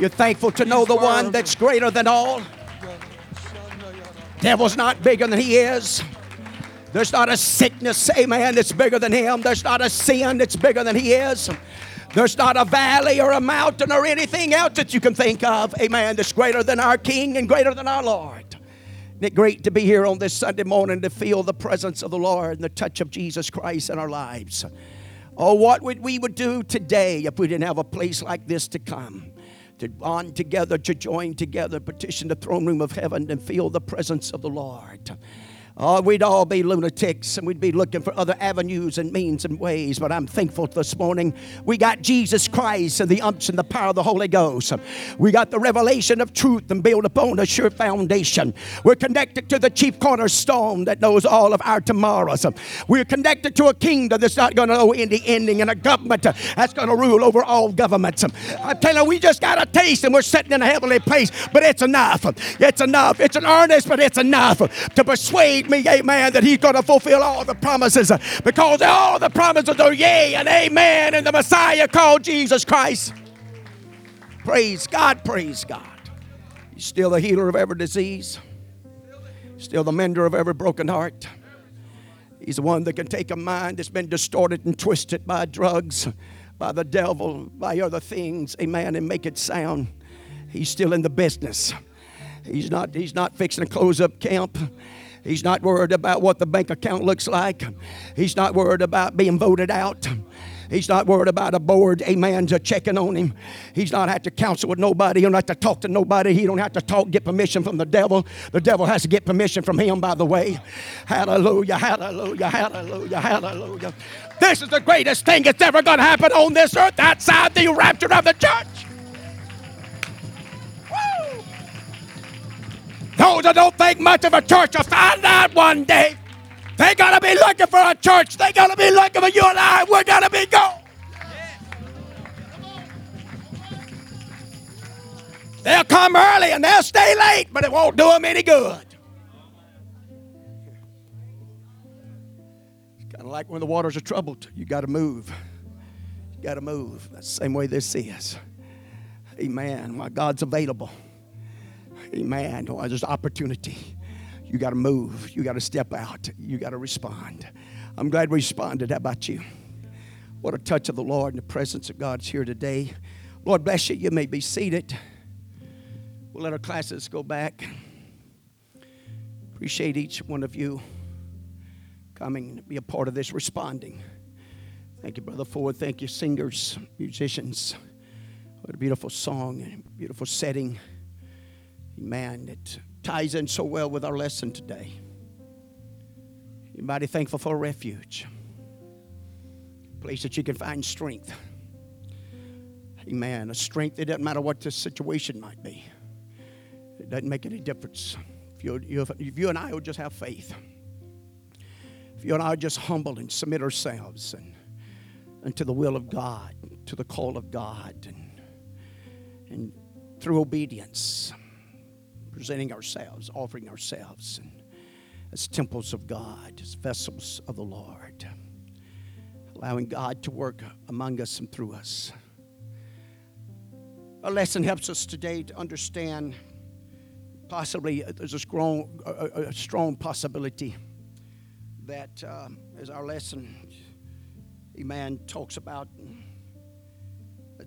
You're thankful to know the one that's greater than all. Devil's not bigger than he is. There's not a sickness, amen, that's bigger than him. There's not a sin that's bigger than he is. There's not a valley or a mountain or anything else that you can think of, amen, that's greater than our King and greater than our Lord. Isn't it great to be here on this Sunday morning to feel the presence of the Lord and the touch of Jesus Christ in our lives? Oh, what would we would do today if we didn't have a place like this to come? To bond together, to join together, petition the throne room of heaven and feel the presence of the Lord. Oh, we'd all be lunatics and we'd be looking for other avenues and means and ways. But I'm thankful this morning we got Jesus Christ and the unction, the power of the Holy Ghost. We got the revelation of truth and built upon a sure foundation. We're connected to the chief cornerstone that knows all of our tomorrows. We're connected to a kingdom that's not going to know any ending and a government that's going to rule over all governments. I'm telling you, we just got a taste and we're sitting in a heavenly place, but it's enough. It's enough. It's an earnest, but it's enough to persuade me, amen, that he's going to fulfill all the promises because all the promises are yea and amen in the Messiah called Jesus Christ. Praise God, praise God. He's still the healer of every disease, still the mender of every broken heart. He's the one that can take a mind that's been distorted and twisted by drugs, by the devil, by other things, amen, and make it sound. He's still in the business. He's not, he's not fixing to close up camp. He's not worried about what the bank account looks like. He's not worried about being voted out. He's not worried about a board, amen, to checking on him. He's not have to counsel with nobody. He don't have to talk to nobody. He don't have to talk, get permission from the devil. The devil has to get permission from him, by the way. Hallelujah, hallelujah, hallelujah, hallelujah. This is the greatest thing that's ever going to happen on this earth outside the rapture of the church. Those that don't think much of a church will find out one day. They gotta be looking for a church. They gotta be looking for you and I. We're gonna be gone. They'll come early and they'll stay late, but it won't do them any good. It's kind of like when the waters are troubled. You got to move. You got to move. That's the same way this is. Amen. My God's available. Amen. Oh, there's opportunity. You got to move. You got to step out. You got to respond. I'm glad we responded. How about you? What a touch of the Lord and the presence of God's here today. Lord bless you. You may be seated. We'll let our classes go back. Appreciate each one of you coming to be a part of this responding. Thank you, Brother Ford. Thank you, singers, musicians. What a beautiful song and beautiful setting. Man, it ties in so well with our lesson today. Mighty thankful for a refuge, a place that you can find strength. Amen. A strength, it doesn't matter what the situation might be, it doesn't make any difference. If you, if you and I would just have faith, if you and I would just humble and submit ourselves and, and to the will of God, to the call of God, and, and through obedience presenting ourselves, offering ourselves and as temples of God, as vessels of the Lord, allowing God to work among us and through us. Our lesson helps us today to understand possibly uh, there's a strong, a, a strong possibility that uh, as our lesson, Amen, talks about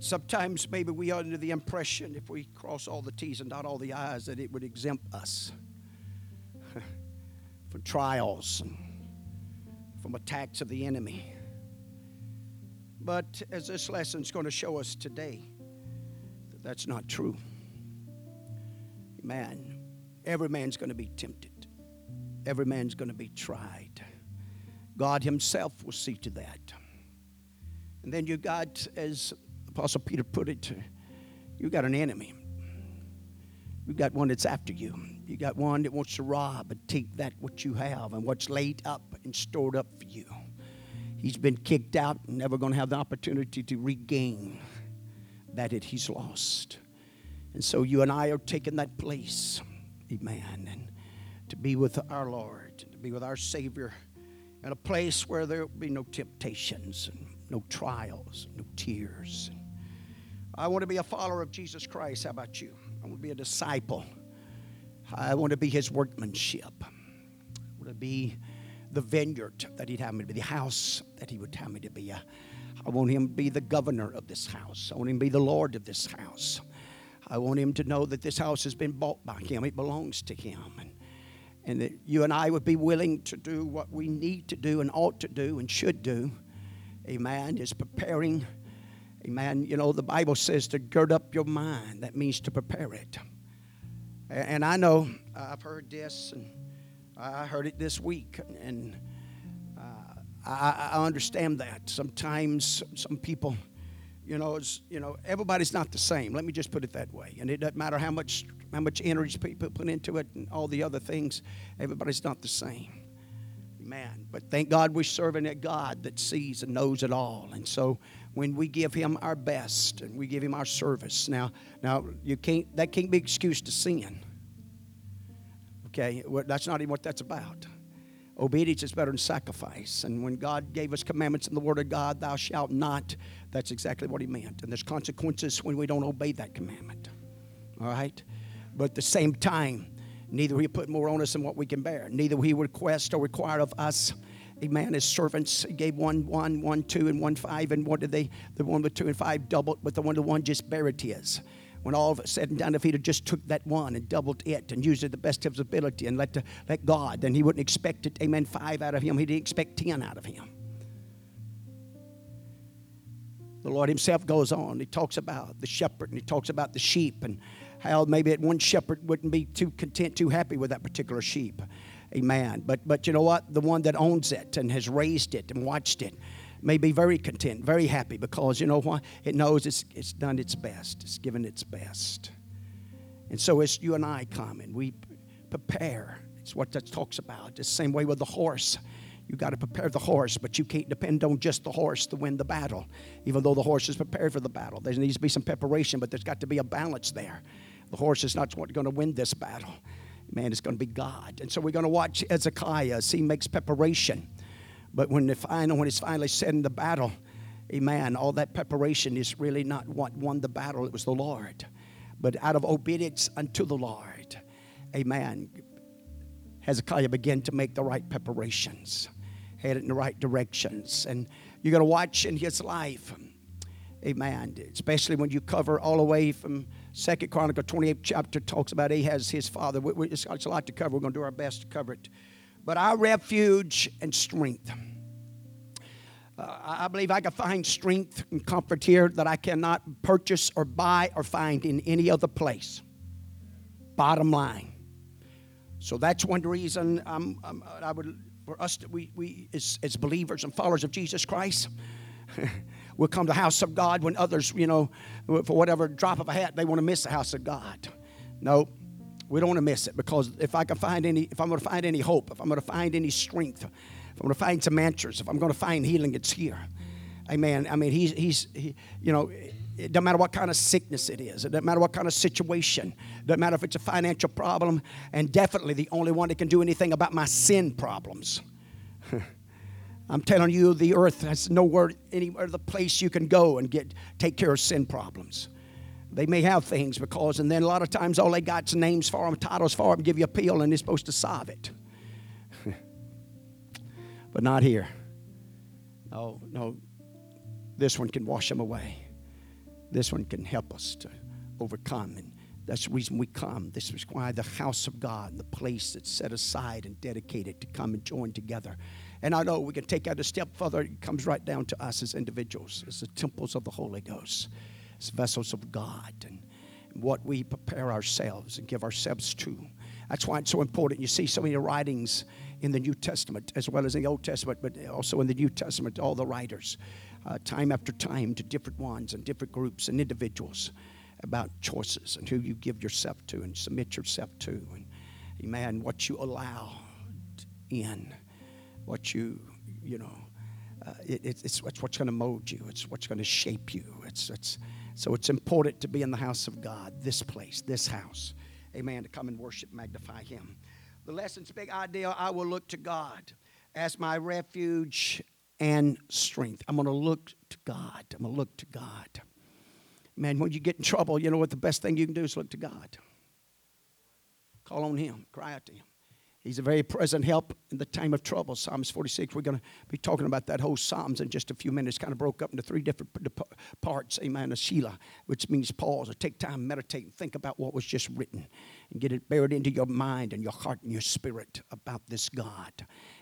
sometimes maybe we are under the impression if we cross all the T's and dot all the I's that it would exempt us from trials and from attacks of the enemy. But as this lesson is going to show us today, that that's not true. Man, every man's going to be tempted. Every man's going to be tried. God Himself will see to that. And then you got, as Apostle Peter put it, you got an enemy. You got one that's after you. You got one that wants to rob and take that what you have and what's laid up and stored up for you. He's been kicked out and never going to have the opportunity to regain that it he's lost. And so you and I are taking that place, amen, and to be with our Lord, to be with our Savior in a place where there will be no temptations and no trials, no tears. I want to be a follower of Jesus Christ. How about you? I want to be a disciple. I want to be his workmanship. I want to be the vineyard that he'd have me to be, the house that he would have me to be. I want him to be the governor of this house. I want him to be the Lord of this house. I want him to know that this house has been bought by him. It belongs to him. And, and that you and I would be willing to do what we need to do and ought to do and should do. Amen. Is preparing Amen. You know, the Bible says to gird up your mind. That means to prepare it. And I know I've heard this, and I heard it this week, and uh, I, understand that. Sometimes some people, you know, you know, everybody's not the same. Let me just put it that way. And it doesn't matter how much how much energy people put into it and all the other things. Everybody's not the same. Man, but thank God we're serving a God that sees and knows it all, and so when we give him our best and we give him our service. Now, now you can't that can't be excuse to sin. Okay, well, that's not even what that's about. Obedience is better than sacrifice. And when God gave us commandments in the Word of God, thou shalt not, that's exactly what He meant. And there's consequences when we don't obey that commandment. All right? But at the same time, neither He put more on us than what we can bear. Neither He request or require of us amen, his servants gave one, one, one, two, and one, five, and what did they, the one with two and five doubled, but the one, the one just buried his. When all of it said and done, if he'd have just took that one and doubled it and used it the best of his ability and let, the, let God, then he wouldn't expect it, amen, five out of him. He didn't expect ten out of him. The Lord Himself goes on. He talks about the shepherd and He talks about the sheep and how maybe one shepherd wouldn't be too content, too happy with that particular sheep. Amen. But but you know what? The one that owns it and has raised it and watched it may be very content, very happy because you know what? It knows it's it's done its best. It's given its best. And so as you and I come and we prepare, it's what that talks about. The same way with the horse. You got to prepare the horse, but you can't depend on just the horse to win the battle. Even though the horse is prepared for the battle, there needs to be some preparation, but there's got to be a balance there. The horse is not going to win this battle man, it's going to be God. And so we're going to watch Hezekiah as he makes preparation. But when, the final, when it's finally said in the battle, amen, all that preparation is really not what won the battle, it was the Lord. But out of obedience unto the Lord, amen, Hezekiah began to make the right preparations, headed in the right directions. And you're going to watch in his life, amen, especially when you cover all the way from Second Chronicle 28 chapter talks about Ahaz, his father. It's a lot to cover. We're going to do our best to cover it. But our refuge and strength. Uh, I believe I can find strength and comfort here that I cannot purchase or buy or find in any other place. Bottom line. So that's one reason I'm, I'm, i would, for us, to, we, we as, as believers and followers of Jesus Christ, will come to the house of God when others, you know, for whatever drop of a hat, they want to miss the house of God. No, we don't want to miss it because if I can find any, if I'm going to find any hope, if I'm going to find any strength, if I'm going to find some answers, if I'm going to find healing, it's here. Amen. I mean, he's, he's he, you know, it doesn't matter what kind of sickness it is. It doesn't matter what kind of situation. It doesn't matter if it's a financial problem. And definitely the only one that can do anything about my sin problems. I'm telling you, the earth has nowhere, anywhere, the place you can go and get take care of sin problems. They may have things because, and then a lot of times all they got is names for them, titles for them, give you a pill, and they're supposed to solve it. but not here. No, no. This one can wash them away. This one can help us to overcome. And that's the reason we come. This is why the house of God, the place that's set aside and dedicated to come and join together and I know we can take that a step further. It comes right down to us as individuals, as the temples of the Holy Ghost, as vessels of God, and what we prepare ourselves and give ourselves to. That's why it's so important. You see so many writings in the New Testament as well as in the Old Testament, but also in the New Testament, all the writers, uh, time after time, to different ones and different groups and individuals about choices and who you give yourself to and submit yourself to, and amen, what you allow in what you, you know, uh, it, it's, it's what's going to mold you. It's what's going to shape you. It's, it's, so it's important to be in the house of God, this place, this house. Amen. To come and worship, magnify Him. The lesson's big idea I will look to God as my refuge and strength. I'm going to look to God. I'm going to look to God. Man, when you get in trouble, you know what the best thing you can do is look to God. Call on Him, cry out to Him. He's a very present help in the time of trouble. Psalms 46. We're going to be talking about that whole Psalms in just a few minutes. Kind of broke up into three different parts. Amen. A Selah, which means pause or take time, meditate, and think about what was just written and get it buried into your mind and your heart and your spirit about this God.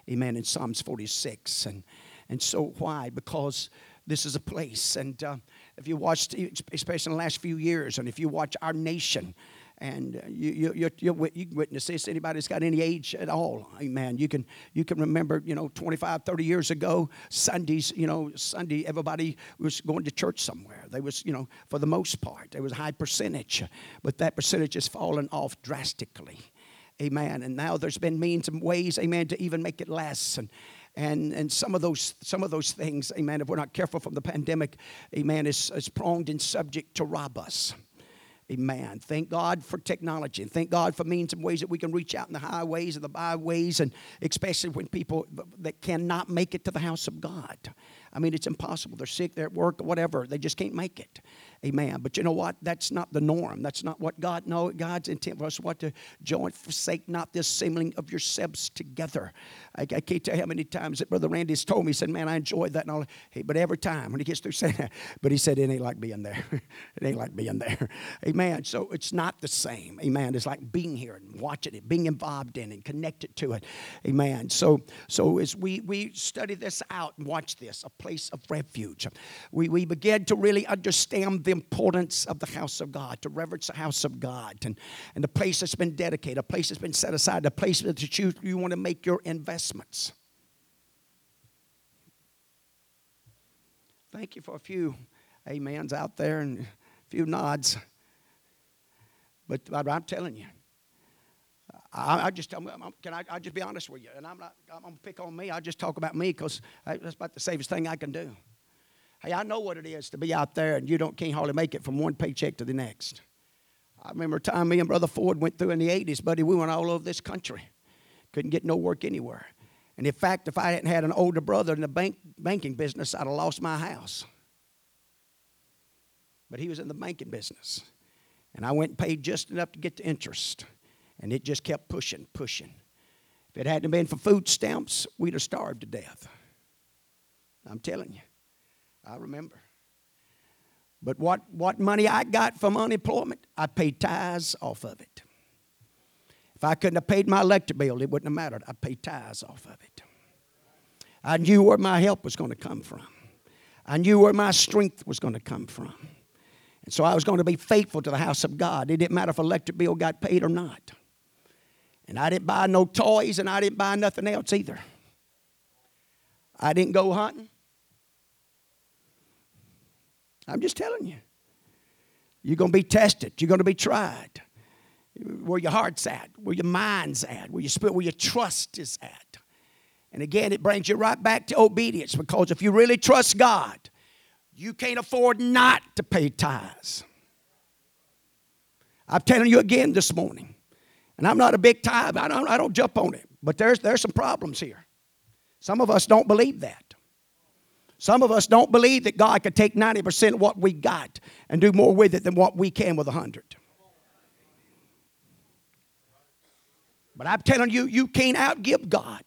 Amen. In Psalms 46. And, and so why? Because this is a place. And uh, if you watched, especially in the last few years, and if you watch our nation, and uh, you, you, you, you, can witness this. Anybody that's got any age at all amen. You can you can remember you know 25 30 years ago sundays you know sunday everybody was going to church somewhere. They was you know for the most part there was a high percentage but that percentage has fallen off drastically amen. And now there's been means and ways amen to even make it less. And and and some of those some of those things amen if we're not careful from the pandemic amen is, is prone and subject to rob us Amen. Thank God for technology and thank God for means and ways that we can reach out in the highways and the byways, and especially when people that cannot make it to the house of God. I mean, it's impossible. They're sick, they're at work, whatever. They just can't make it. Amen. But you know what? That's not the norm. That's not what God know. God's intent for us what to join, forsake not this assembling of yourselves together. I, I, can't tell you how many times that Brother Randy's told me. He said, "Man, I enjoyed that." And all. Hey, but every time when he gets through saying that, but he said it ain't like being there. it ain't like being there. Amen. So it's not the same. Amen. It's like being here and watching it, being involved in it, connected to it. Amen. So so as we we study this out and watch this, a place of refuge, we we begin to really understand the importance of the house of God, to reverence the house of God, and, and the place that's been dedicated, a place that's been set aside, a place that you, you want to make your investments. Thank you for a few amens out there and a few nods. But, I'm telling you, I, I just can I, I just be honest with you, and I'm not I'm gonna pick on me. I just talk about me because uh, that's about the safest thing I can do. Hey, I know what it is to be out there and you don't can't hardly make it from one paycheck to the next. I remember a time me and Brother Ford went through in the 80s, buddy. We went all over this country. Couldn't get no work anywhere. And in fact, if I hadn't had an older brother in the bank, banking business, I'd have lost my house. But he was in the banking business. And I went and paid just enough to get the interest. And it just kept pushing, pushing. If it hadn't been for food stamps, we'd have starved to death. I'm telling you. I remember. But what, what money I got from unemployment, I paid tithes off of it. If I couldn't have paid my electric bill, it wouldn't have mattered. I paid tithes off of it. I knew where my help was going to come from. I knew where my strength was going to come from. And so I was going to be faithful to the house of God. It didn't matter if electric bill got paid or not. And I didn't buy no toys and I didn't buy nothing else either. I didn't go hunting. I'm just telling you. You're going to be tested. You're going to be tried. Where your heart's at, where your mind's at, where your spirit, where your trust is at. And again, it brings you right back to obedience because if you really trust God, you can't afford not to pay tithes. I'm telling you again this morning, and I'm not a big tithe, I don't, I don't jump on it, but there's, there's some problems here. Some of us don't believe that. Some of us don't believe that God could take 90% of what we got and do more with it than what we can with a 100. But I'm telling you, you can't outgive God.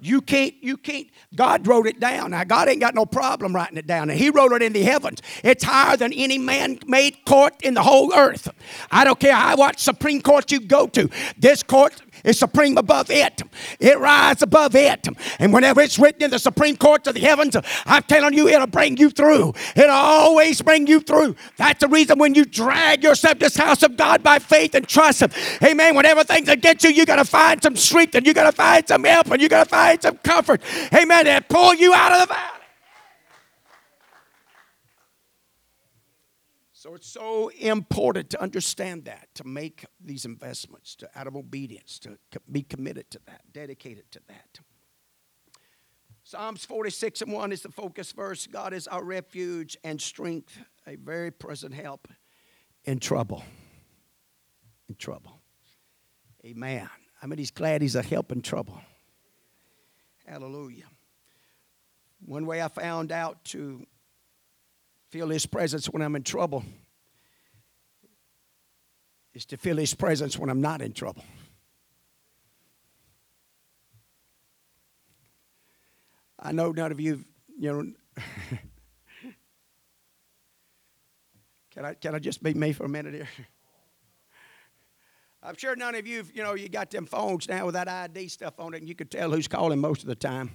You can't, you can't. God wrote it down. Now, God ain't got no problem writing it down. And He wrote it in the heavens. It's higher than any man made court in the whole earth. I don't care how what Supreme Court you go to. This court is supreme above it. It rises above it. And whenever it's written in the Supreme Court of the heavens, I'm telling you, it'll bring you through. It'll always bring you through. That's the reason when you drag yourself to this house of God by faith and trust Him. Amen. When everything's against you, you got to find some strength and you got to find some help and you got to find some comfort. Amen. And pull you out of the valley. So it's so important to understand that, to make these investments, to out of obedience, to be committed to that, dedicated to that. Psalms 46 and 1 is the focus verse. God is our refuge and strength, a very present help in trouble. In trouble. Amen. I mean, he's glad he's a help in trouble. Hallelujah. One way I found out to feel His presence when I'm in trouble is to feel His presence when I'm not in trouble. I know none of you, you know. can I can I just be me for a minute here? I'm sure none of you, you know, you got them phones now with that ID stuff on it, and you could tell who's calling most of the time.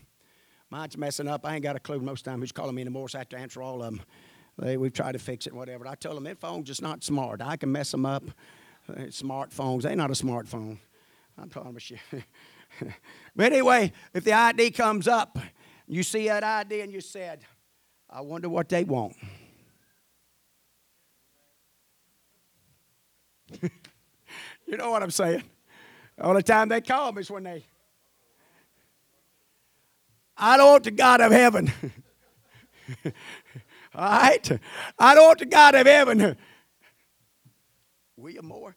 Mine's messing up. I ain't got a clue most of the time who's calling me anymore, so I have to answer all of them. They, we've tried to fix it, whatever. I tell them that phone's just not smart. I can mess them up. Uh, smartphones, they not a smartphone. I promise you. but anyway, if the ID comes up, you see that ID and you said, I wonder what they want. you know what I'm saying? All the time they call me is when they. I don't want the God of heaven. All right? I don't want the God of heaven. William Moore?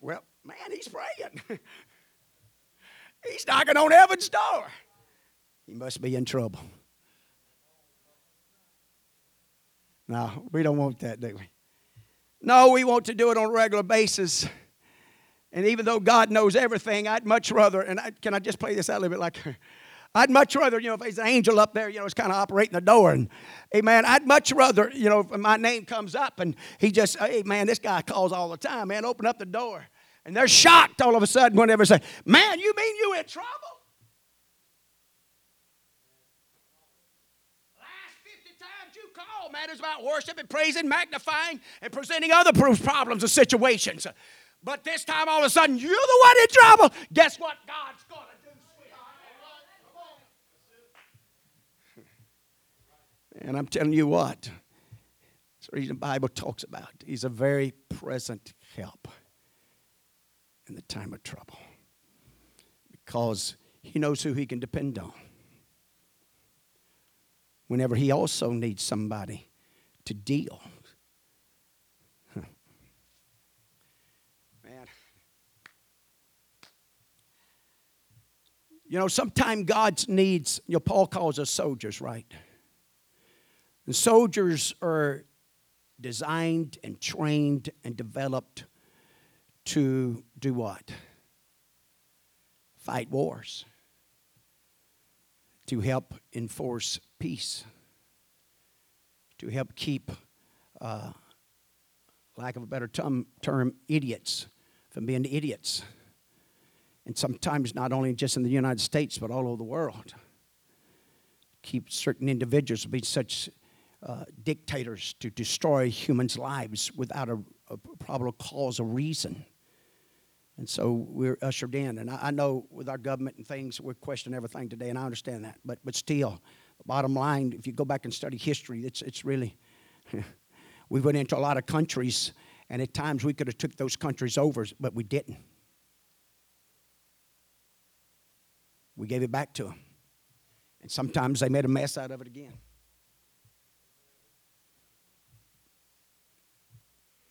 Well, man, he's praying. he's knocking on heaven's door. He must be in trouble. No, we don't want that, do we? No, we want to do it on a regular basis. And even though God knows everything, I'd much rather, and I, can I just play this out a little bit like I'd much rather, you know, if there's an angel up there, you know, it's kind of operating the door. And, hey, man, I'd much rather, you know, if my name comes up and he just, hey, man, this guy calls all the time, man, open up the door. And they're shocked all of a sudden whenever they say, man, you mean you in trouble? matters about worship and praising, magnifying, and presenting other problems and situations. But this time, all of a sudden, you're the one in trouble. Guess what God's going And I'm telling you what, that's the reason the Bible talks about. He's a very present help in the time of trouble because he knows who he can depend on. Whenever he also needs somebody to deal. Man. You know, sometimes God needs, you know, Paul calls us soldiers, right? And soldiers are designed and trained and developed to do what? Fight wars, to help enforce peace, to help keep, uh, lack of a better term, term, idiots from being idiots. And sometimes not only just in the United States, but all over the world. Keep certain individuals from being such uh, dictators to destroy humans' lives without a, a, probable cause or reason. And so we're ushered in. And I, I, know with our government and things, we're questioning everything today, and I understand that. But, but still, bottom line, if you go back and study history, it's, it's really, we went into a lot of countries, and at times we could have took those countries over, but we didn't. We gave it back to them. And sometimes they made a mess out of it again.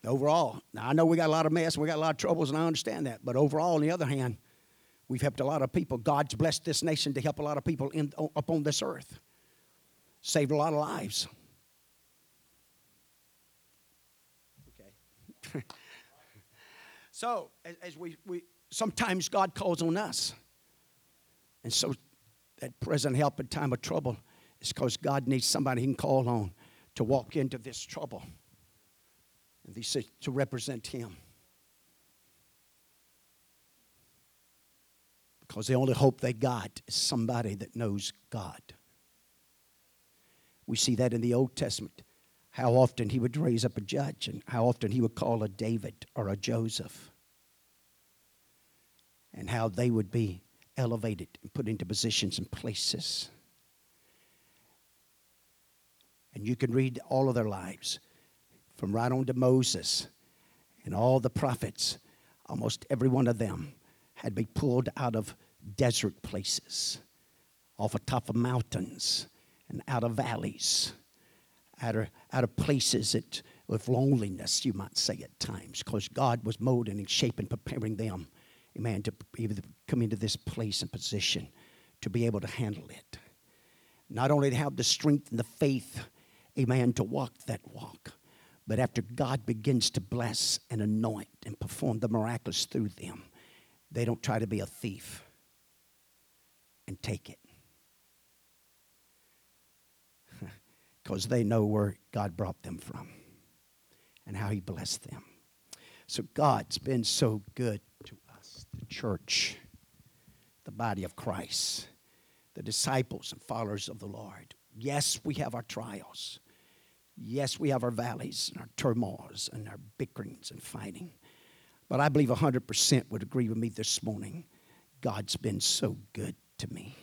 Overall. Now, I know we got a lot of mess, and we got a lot of troubles, and I understand that. But overall, on the other hand, we've helped a lot of people. God's blessed this nation to help a lot of people in, upon this earth, saved a lot of lives. Okay. so, as, as we, we sometimes God calls on us. And so, that present help in time of trouble is because God needs somebody he can call on to walk into this trouble. And they said to represent him. Because the only hope they got is somebody that knows God. We see that in the Old Testament, how often he would raise up a judge and how often he would call a David or a Joseph, and how they would be elevated and put into positions and places. And you can read all of their lives from right on to Moses and all the prophets, almost every one of them had been pulled out of desert places, off the top of mountains, and out of valleys, out of, out of places that, with loneliness, you might say at times, because God was molding and shaping, preparing them, amen, to come into this place and position to be able to handle it. Not only to have the strength and the faith, amen, to walk that walk, But after God begins to bless and anoint and perform the miraculous through them, they don't try to be a thief and take it. Because they know where God brought them from and how He blessed them. So God's been so good to us, the church, the body of Christ, the disciples and followers of the Lord. Yes, we have our trials. Yes, we have our valleys and our turmoils and our bickerings and fighting. But I believe 100% would agree with me this morning. God's been so good to me.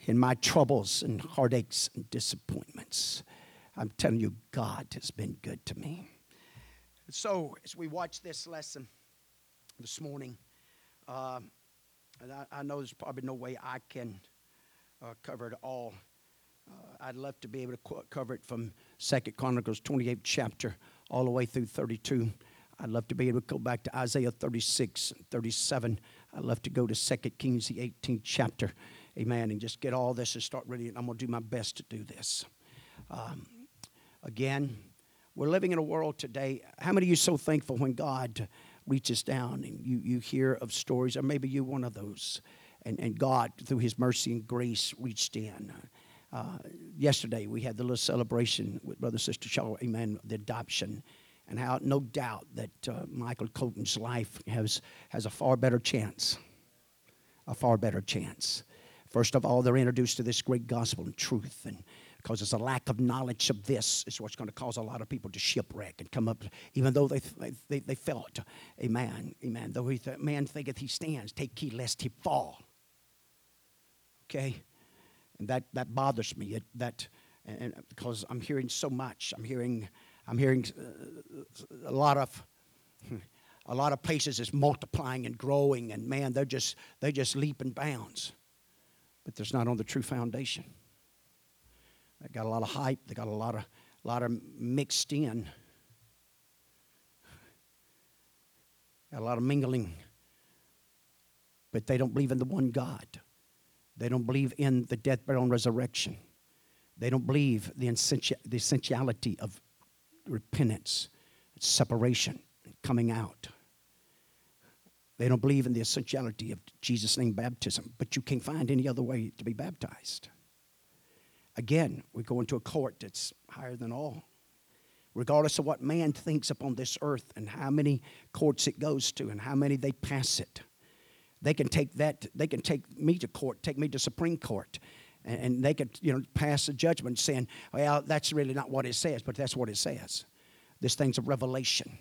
In my troubles and heartaches and disappointments, I'm telling you, God has been good to me. So, as we watch this lesson this morning, uh, and I, I, know there's probably no way I can uh, cover it all. Uh, I'd love to be able to cover it from Second Chronicles 28 chapter all the way through 32. I'd love to be able to go back to Isaiah 36 and 37. I'd love to go to Second Kings, the 18th chapter. Amen. And just get all this and start reading. it. I'm going to do my best to do this. Um, again, we're living in a world today. How many of you so thankful when God reaches down and you, you hear of stories, or maybe you one of those, and, and God, through His mercy and grace, reached in? Uh, yesterday, we had the little celebration with Brother Sister Shaw, amen, the adoption, and how no doubt that uh, Michael Colton's life has, has a far better chance. A far better chance. First of all, they're introduced to this great gospel and truth, and because it's a lack of knowledge of this is what's going to cause a lot of people to shipwreck and come up, even though they, they, they felt, amen, amen. Though he th- man thinketh he stands, take heed lest he fall. Okay? And that, that bothers me. It, that, and, because I'm hearing so much. I'm hearing, I'm hearing uh, a lot of, a lot of places is multiplying and growing, and man, they're just, they just leap and bounds. But there's not on the true foundation. They got a lot of hype. They got a lot of, a lot of mixed in. Got a lot of mingling. But they don't believe in the one God. They don't believe in the death, burial, and resurrection. They don't believe the, essentiality of repentance, separation, coming out. They don't believe in the essentiality of Jesus' name baptism, but you can't find any other way to be baptized. Again, we go into a court that's higher than all. Regardless of what man thinks upon this earth and how many courts it goes to and how many they pass it, they can take that, they can take me to court, take me to Supreme Court, and, they could, you know, pass a judgment saying, well, that's really not what it says, but that's what it says. This thing's a revelation.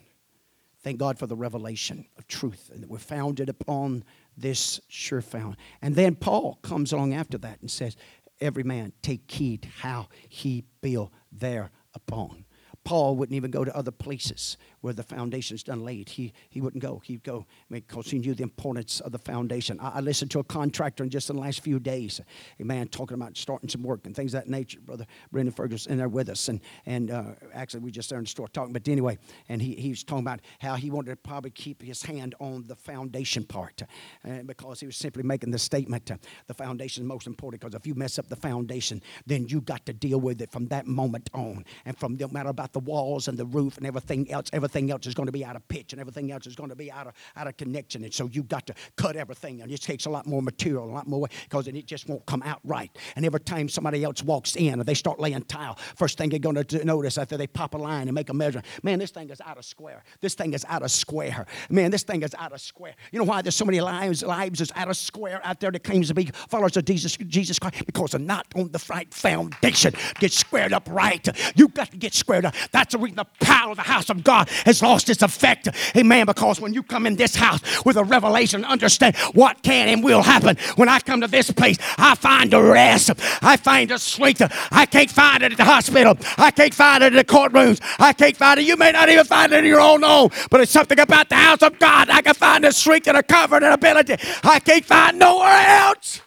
Thank God for the revelation of truth and that we're founded upon this sure found. And then Paul comes along after that and says, Every man take heed how he build thereupon. Paul wouldn't even go to other places where the foundation's done laid. He, he wouldn't go. He'd go because he knew the importance of the foundation. I, I, listened to a contractor in just the last few days, a man talking about starting some work and things of that nature. Brother Brendan Ferguson in there with us. And, and uh, actually, we just there in the store talking. But anyway, and he, he was talking about how he wanted to probably keep his hand on the foundation part uh, because he was simply making the statement uh, the foundation is most important because if you mess up the foundation, then you got to deal with it from that moment on. And from no matter about the walls and the roof and everything else, everything else is going to be out of pitch and everything else is going to be out of, out of connection. And so you've got to cut everything. And it takes a lot more material, a lot more because it just won't come out right. And every time somebody else walks in and they start laying tile, first thing they're going to notice after they pop a line and make a measure, man, this thing is out of square. This thing is out of square. Man, this thing is out of square. You know why there's so many lives, lives is out of square out there that claims to be followers of Jesus, Jesus Christ? Because they're not on the right foundation. Get squared up right. You've got to get squared up. That's the reason the power of the house of God has lost its effect. Amen. Because when you come in this house with a revelation, understand what can and will happen. When I come to this place, I find the rest. I find the strength. I can't find it at the hospital. I can't find it in the courtrooms. I can't find it. You may not even find it in your own home, but it's something about the house of God. I can find the strength and the comfort and ability. I can't find nowhere else.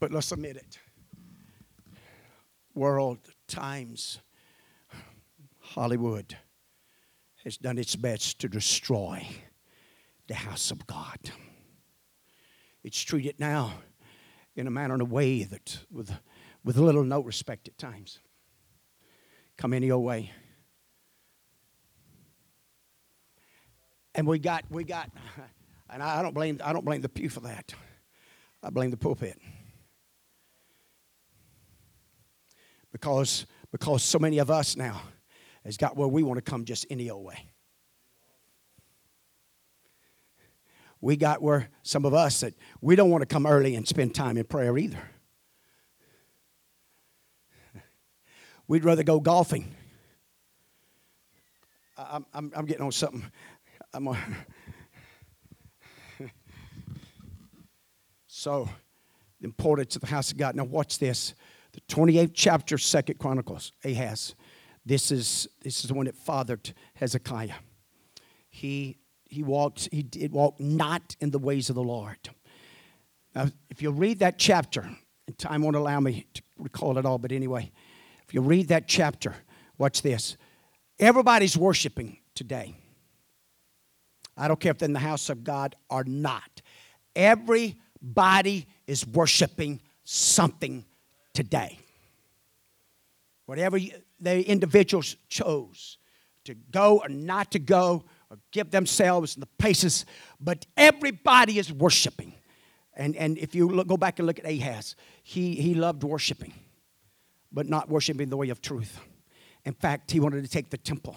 But let's admit it world, times, Hollywood has done its best to destroy the house of God. It's treated now in a manner and a way that with with little no respect at times. Come any old way. And we got, we got, and I don't blame, I don't blame the pew for that. I blame the pulpit. Because, because so many of us now has got where we want to come just any old way. We got where some of us that we don't want to come early and spend time in prayer either. We'd rather go golfing. I'm, I'm, I'm getting on something. I'm on. so, the importance of the house of God. Now, watch this. The 28th chapter, Second Chronicles, Ahaz. This is, this is the one that fathered Hezekiah. He, he walked, he did walk not in the ways of the Lord. Now, if you read that chapter, and time won't allow me to recall it all, but anyway, if you read that chapter, watch this. Everybody's worshiping today. I don't care if they're in the house of God or not. Everybody is worshiping something today. Whatever you, the individuals chose to go or not to go or give themselves the paces, but everybody is worshiping. And, and if you look, go back and look at Ahaz, he, he loved worshiping but not worshiping the way of truth. In fact, he wanted to take the temple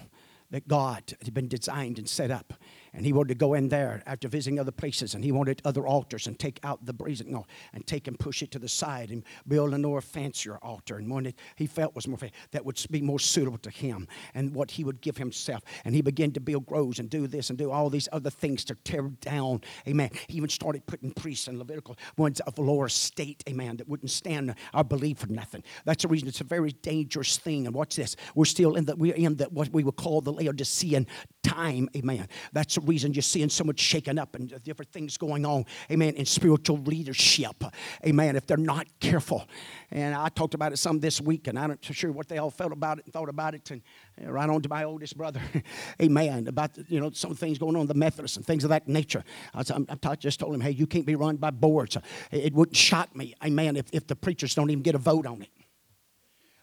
that God had been designed and set up and he wanted to go in there after visiting other places, and he wanted other altars and take out the brazen, no, and take and push it to the side and build a more fancier altar, and one that he felt was more that would be more suitable to him and what he would give himself. And he began to build groves and do this and do all these other things to tear down. Amen. He even started putting priests and Levitical ones of lower state, amen, that wouldn't stand our belief for nothing. That's the reason it's a very dangerous thing. And watch this. We're still in the we're in that what we would call the Laodicean time, amen. That's reason you're seeing so much shaken up and different things going on, amen, in spiritual leadership, amen, if they're not careful. And I talked about it some this week, and I'm not sure what they all felt about it and thought about it. And right on to my oldest brother, amen, about, you know, some things going on in the Methodists and things of that nature. I, I just told him, hey, you can't be run by boards. It wouldn't shock me, amen, if, if the preachers don't even get a vote on it.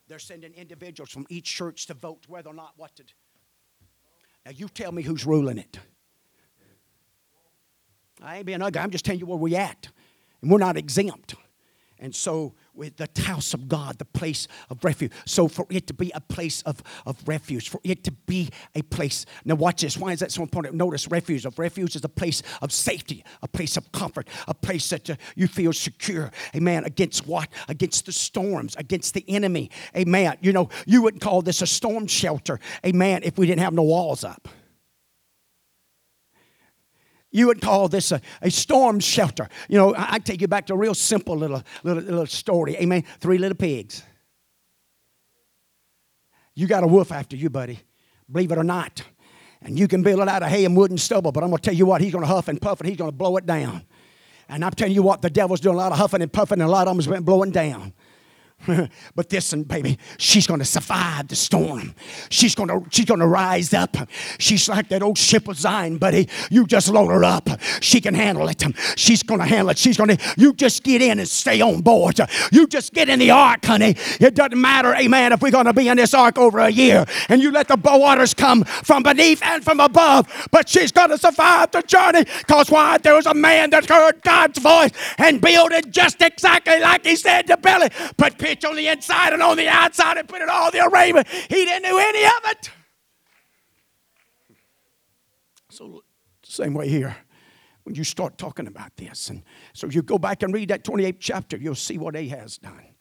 They're sending individuals from each church to vote whether or not what to do. Now, you tell me who's ruling it. I ain't being ugly. I'm just telling you where we at. And we're not exempt. And so, with the house of God, the place of refuge. So, for it to be a place of, of refuge, for it to be a place. Now, watch this. Why is that so important? Notice refuge. Of refuge is a place of safety, a place of comfort, a place that uh, you feel secure. Amen. Against what? Against the storms, against the enemy. Amen. You know, you wouldn't call this a storm shelter. Amen. If we didn't have no walls up. You would call this a, a storm shelter. You know, I, I take you back to a real simple little, little, little story. Amen. Three little pigs. You got a wolf after you, buddy. Believe it or not. And you can build it out of hay and wood and stubble, but I'm going to tell you what, he's going to huff and puff and he's going to blow it down. And I'm telling you what, the devil's doing a lot of huffing and puffing, and a lot of them has been blowing down. but listen, baby, she's going to survive the storm. She's going to she's going to rise up. She's like that old ship of Zion, buddy. You just load her up. She can handle it. She's going to handle it. She's going to. You just get in and stay on board. You just get in the ark, honey. It doesn't matter, amen, if we're going to be in this ark over a year, and you let the waters come from beneath and from above. But she's going to survive the journey. Cause why? There was a man that heard God's voice and built it just exactly like He said to Billy. But pitch on the inside and on the outside and put it all the arrangement. He didn't do any of it. So, same way here. When you start talking about this, and so you go back and read that 28th chapter, you'll see what Ahaz done.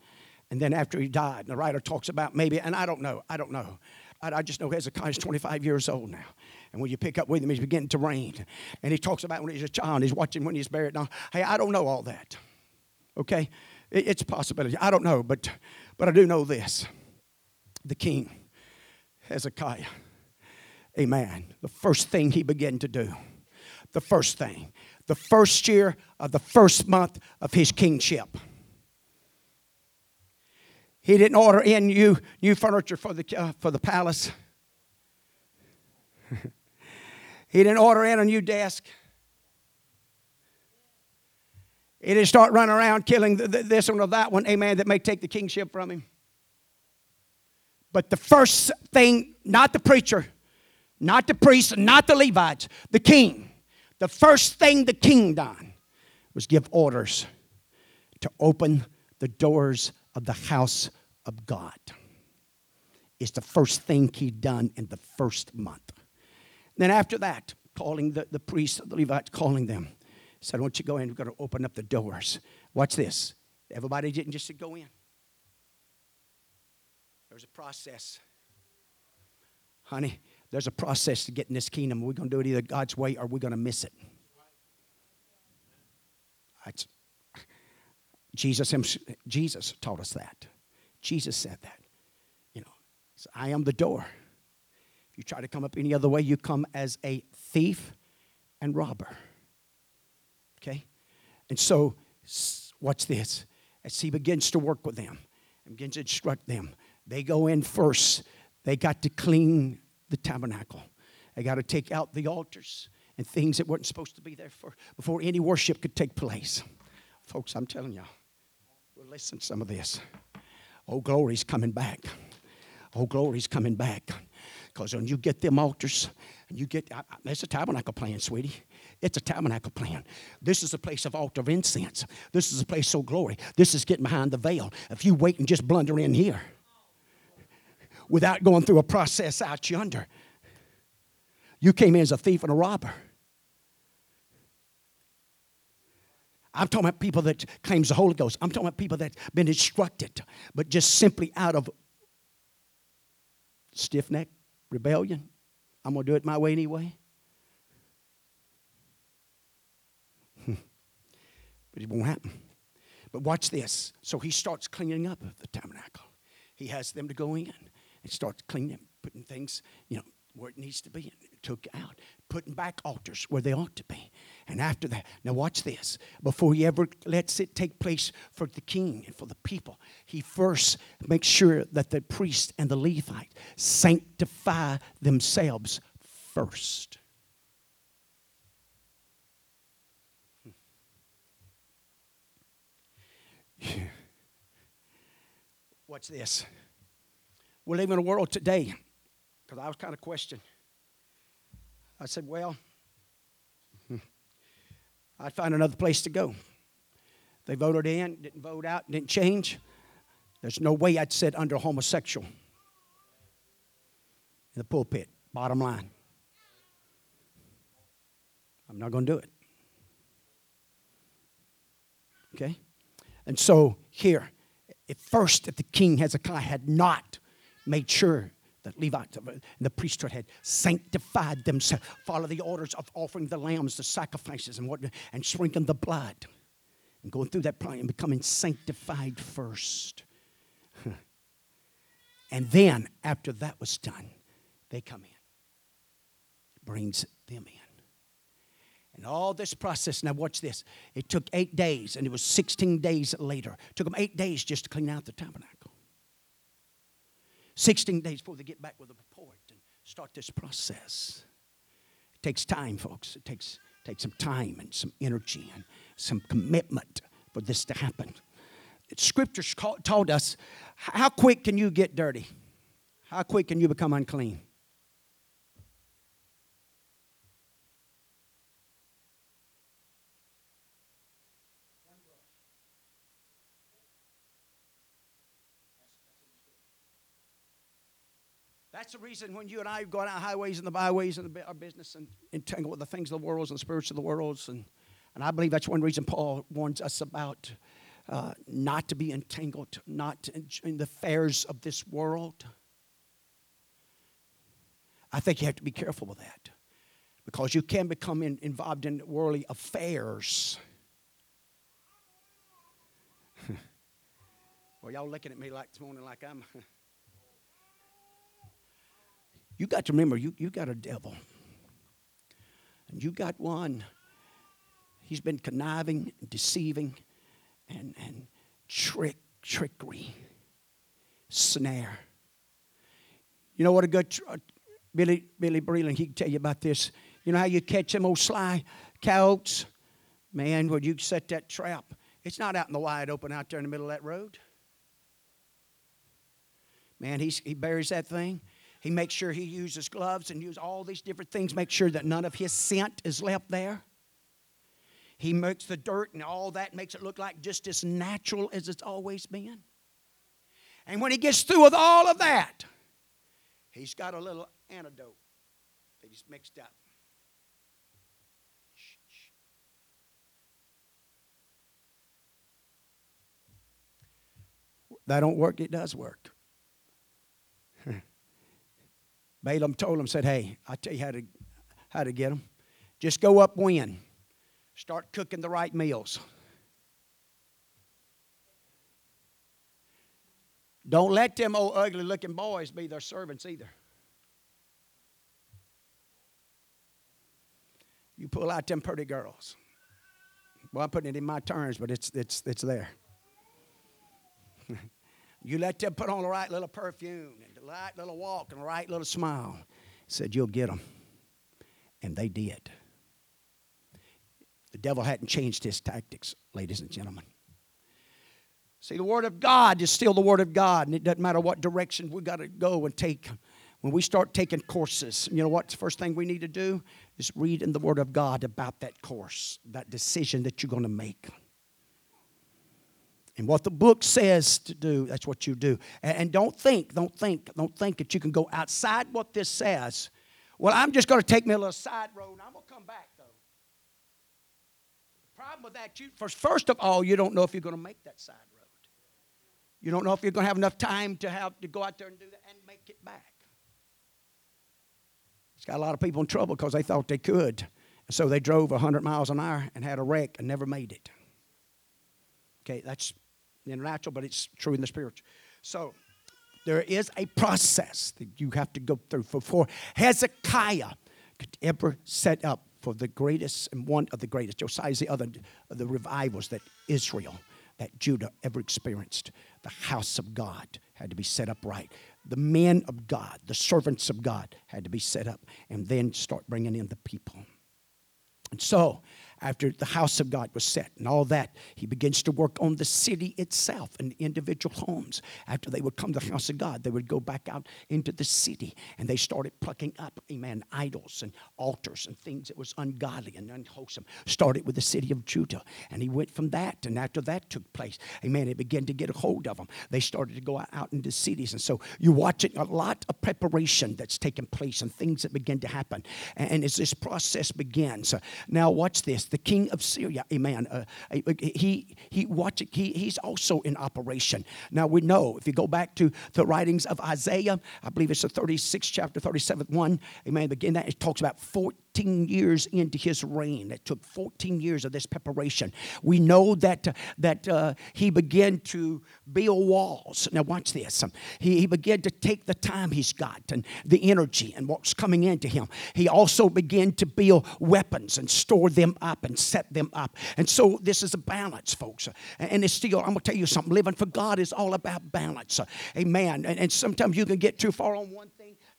And then after he died, and the writer talks about maybe, and I don't know, I don't know. I, I just know Hezekiah's 25 years old now. And when you pick up with him, he's beginning to reign. And he talks about when he's a child, he's watching when he's buried. Now, hey, I don't know all that. Okay? It's a possibility. I don't know, but, but I do know this. The king, Hezekiah, amen. The first thing he began to do, the first thing, the first year of the first month of his kingship. He didn't order in new, new furniture for the, uh, for the palace. he didn't order in a new desk. Didn't start running around killing this one or that one, amen, that may take the kingship from him. But the first thing, not the preacher, not the priest, not the Levites, the king. The first thing the king done was give orders to open the doors of the house of God. It's the first thing he done in the first month. Then after that, calling the, the priests, the Levites, calling them, said, I want you to go in, We're going to open up the doors. Watch this. Everybody didn't just go in. There's a process. Honey, there's a process to get in this kingdom. We're going to do it either God's way or we're going to miss it. Jesus, Jesus taught us that. Jesus said that. You know, I am the door. If you try to come up any other way, you come as a thief and robber. Okay? And so, watch this. As he begins to work with them and begins to instruct them, they go in first. They got to clean the tabernacle. They got to take out the altars and things that weren't supposed to be there for, before any worship could take place. Folks, I'm telling you, well, listen to some of this. Oh, glory's coming back. Oh, glory's coming back. Because when you get them altars, and you get, there's a tabernacle plan, sweetie. It's a tabernacle plan. This is a place of altar of incense. This is a place of glory. This is getting behind the veil. If you wait and just blunder in here, without going through a process out yonder. You came in as a thief and a robber. I'm talking about people that claims the Holy Ghost. I'm talking about people that been instructed, but just simply out of stiff neck rebellion. I'm gonna do it my way anyway. It won't happen. But watch this. So he starts cleaning up the tabernacle. He has them to go in and start cleaning, putting things, you know, where it needs to be, and took out, putting back altars where they ought to be. And after that, now watch this. Before he ever lets it take place for the king and for the people, he first makes sure that the priest and the Levite sanctify themselves first. Watch this. We live in a world today, because I was kind of questioned. I said, well, I'd find another place to go. They voted in, didn't vote out, didn't change. There's no way I'd sit under homosexual in the pulpit, bottom line. I'm not going to do it. Okay? And so here, at first, if the king Hezekiah had not made sure that Levites uh, and the priesthood had sanctified themselves, follow the orders of offering the lambs, the sacrifices, and what, and sprinkling the blood, and going through that plan and becoming sanctified first. and then, after that was done, they come in. It brings them in. And all this process, now watch this. It took eight days, and it was 16 days later. It took them eight days just to clean out the tabernacle. 16 days before they get back with a report and start this process. It takes time, folks. It takes, takes some time and some energy and some commitment for this to happen. Scriptures told us how quick can you get dirty? How quick can you become unclean? That's the reason when you and I go out highways and the byways and our business and entangle with the things of the world and the spirits of the world. And, and I believe that's one reason Paul warns us about uh, not to be entangled, not in, in the affairs of this world. I think you have to be careful with that because you can become in, involved in worldly affairs. well, y'all looking at me like this morning like I'm. You got to remember, you, you got a devil. And you got one. He's been conniving, deceiving, and, and trick, trickery, snare. You know what a good uh, Billy Billy Breland, he can tell you about this. You know how you catch them old sly coyotes? Man, when you set that trap, it's not out in the wide open out there in the middle of that road. Man, he's, he buries that thing. He makes sure he uses gloves and use all these different things, make sure that none of his scent is left there. He makes the dirt and all that, makes it look like just as natural as it's always been. And when he gets through with all of that, he's got a little antidote that he's mixed up. That don't work, it does work. Balaam told him, said, Hey, I'll tell you how to how to get them. Just go upwind. Start cooking the right meals. Don't let them old ugly looking boys be their servants either. You pull out them pretty girls. Well, I'm putting it in my terms, but it's, it's, it's there. you let them put on the right little perfume and the right little walk and the right little smile. Said, You'll get them. And they did. The devil hadn't changed his tactics, ladies and gentlemen. See, the Word of God is still the Word of God, and it doesn't matter what direction we got to go and take. When we start taking courses, you know what? The first thing we need to do is read in the Word of God about that course, that decision that you're going to make. And what the book says to do, that's what you do. And, don't think, don't think, don't think that you can go outside what this says. Well, I'm just going to take me a little side road and I'm going to come back, though. The problem with that, you, first, first of all, you don't know if you're going to make that side road. You don't know if you're going to have enough time to have to go out there and do that and make it back. It's got a lot of people in trouble because they thought they could. And so they drove 100 miles an hour and had a wreck and never made it. Okay, that's the natural, but it's true in the spiritual. So there is a process that you have to go through before Hezekiah could ever set up for the greatest and one of the greatest. Josiah is the other the revivals that Israel, that Judah ever experienced. The house of God had to be set up right. The men of God, the servants of God had to be set up and then start bringing in the people. And so after the house of God was set and all that, he begins to work on the city itself and individual homes. After they would come to the house of God, they would go back out into the city and they started plucking up, amen, idols and altars and things that was ungodly and unwholesome. Started with the city of Judah. And he went from that. And after that took place, amen, it began to get a hold of them. They started to go out into cities. And so you're watching a lot of preparation that's taking place and things that begin to happen. And as this process begins, uh, now watch this the king of Syria, amen. Uh, he, he, watch, he, he's also in operation. Now we know, if you go back to the writings of Isaiah, I believe it's the 36th chapter, 37th one, amen. Again, that it talks about 14 14 years into his reign. It took 14 years of this preparation. We know that, that uh, he began to build walls. Now, watch this. Um, he, he began to take the time he's got and the energy and what's coming into him. He also began to build weapons and store them up and set them up. And so, this is a balance, folks. And it's still, I'm going to tell you something living for God is all about balance. Amen. And, and sometimes you can get too far on one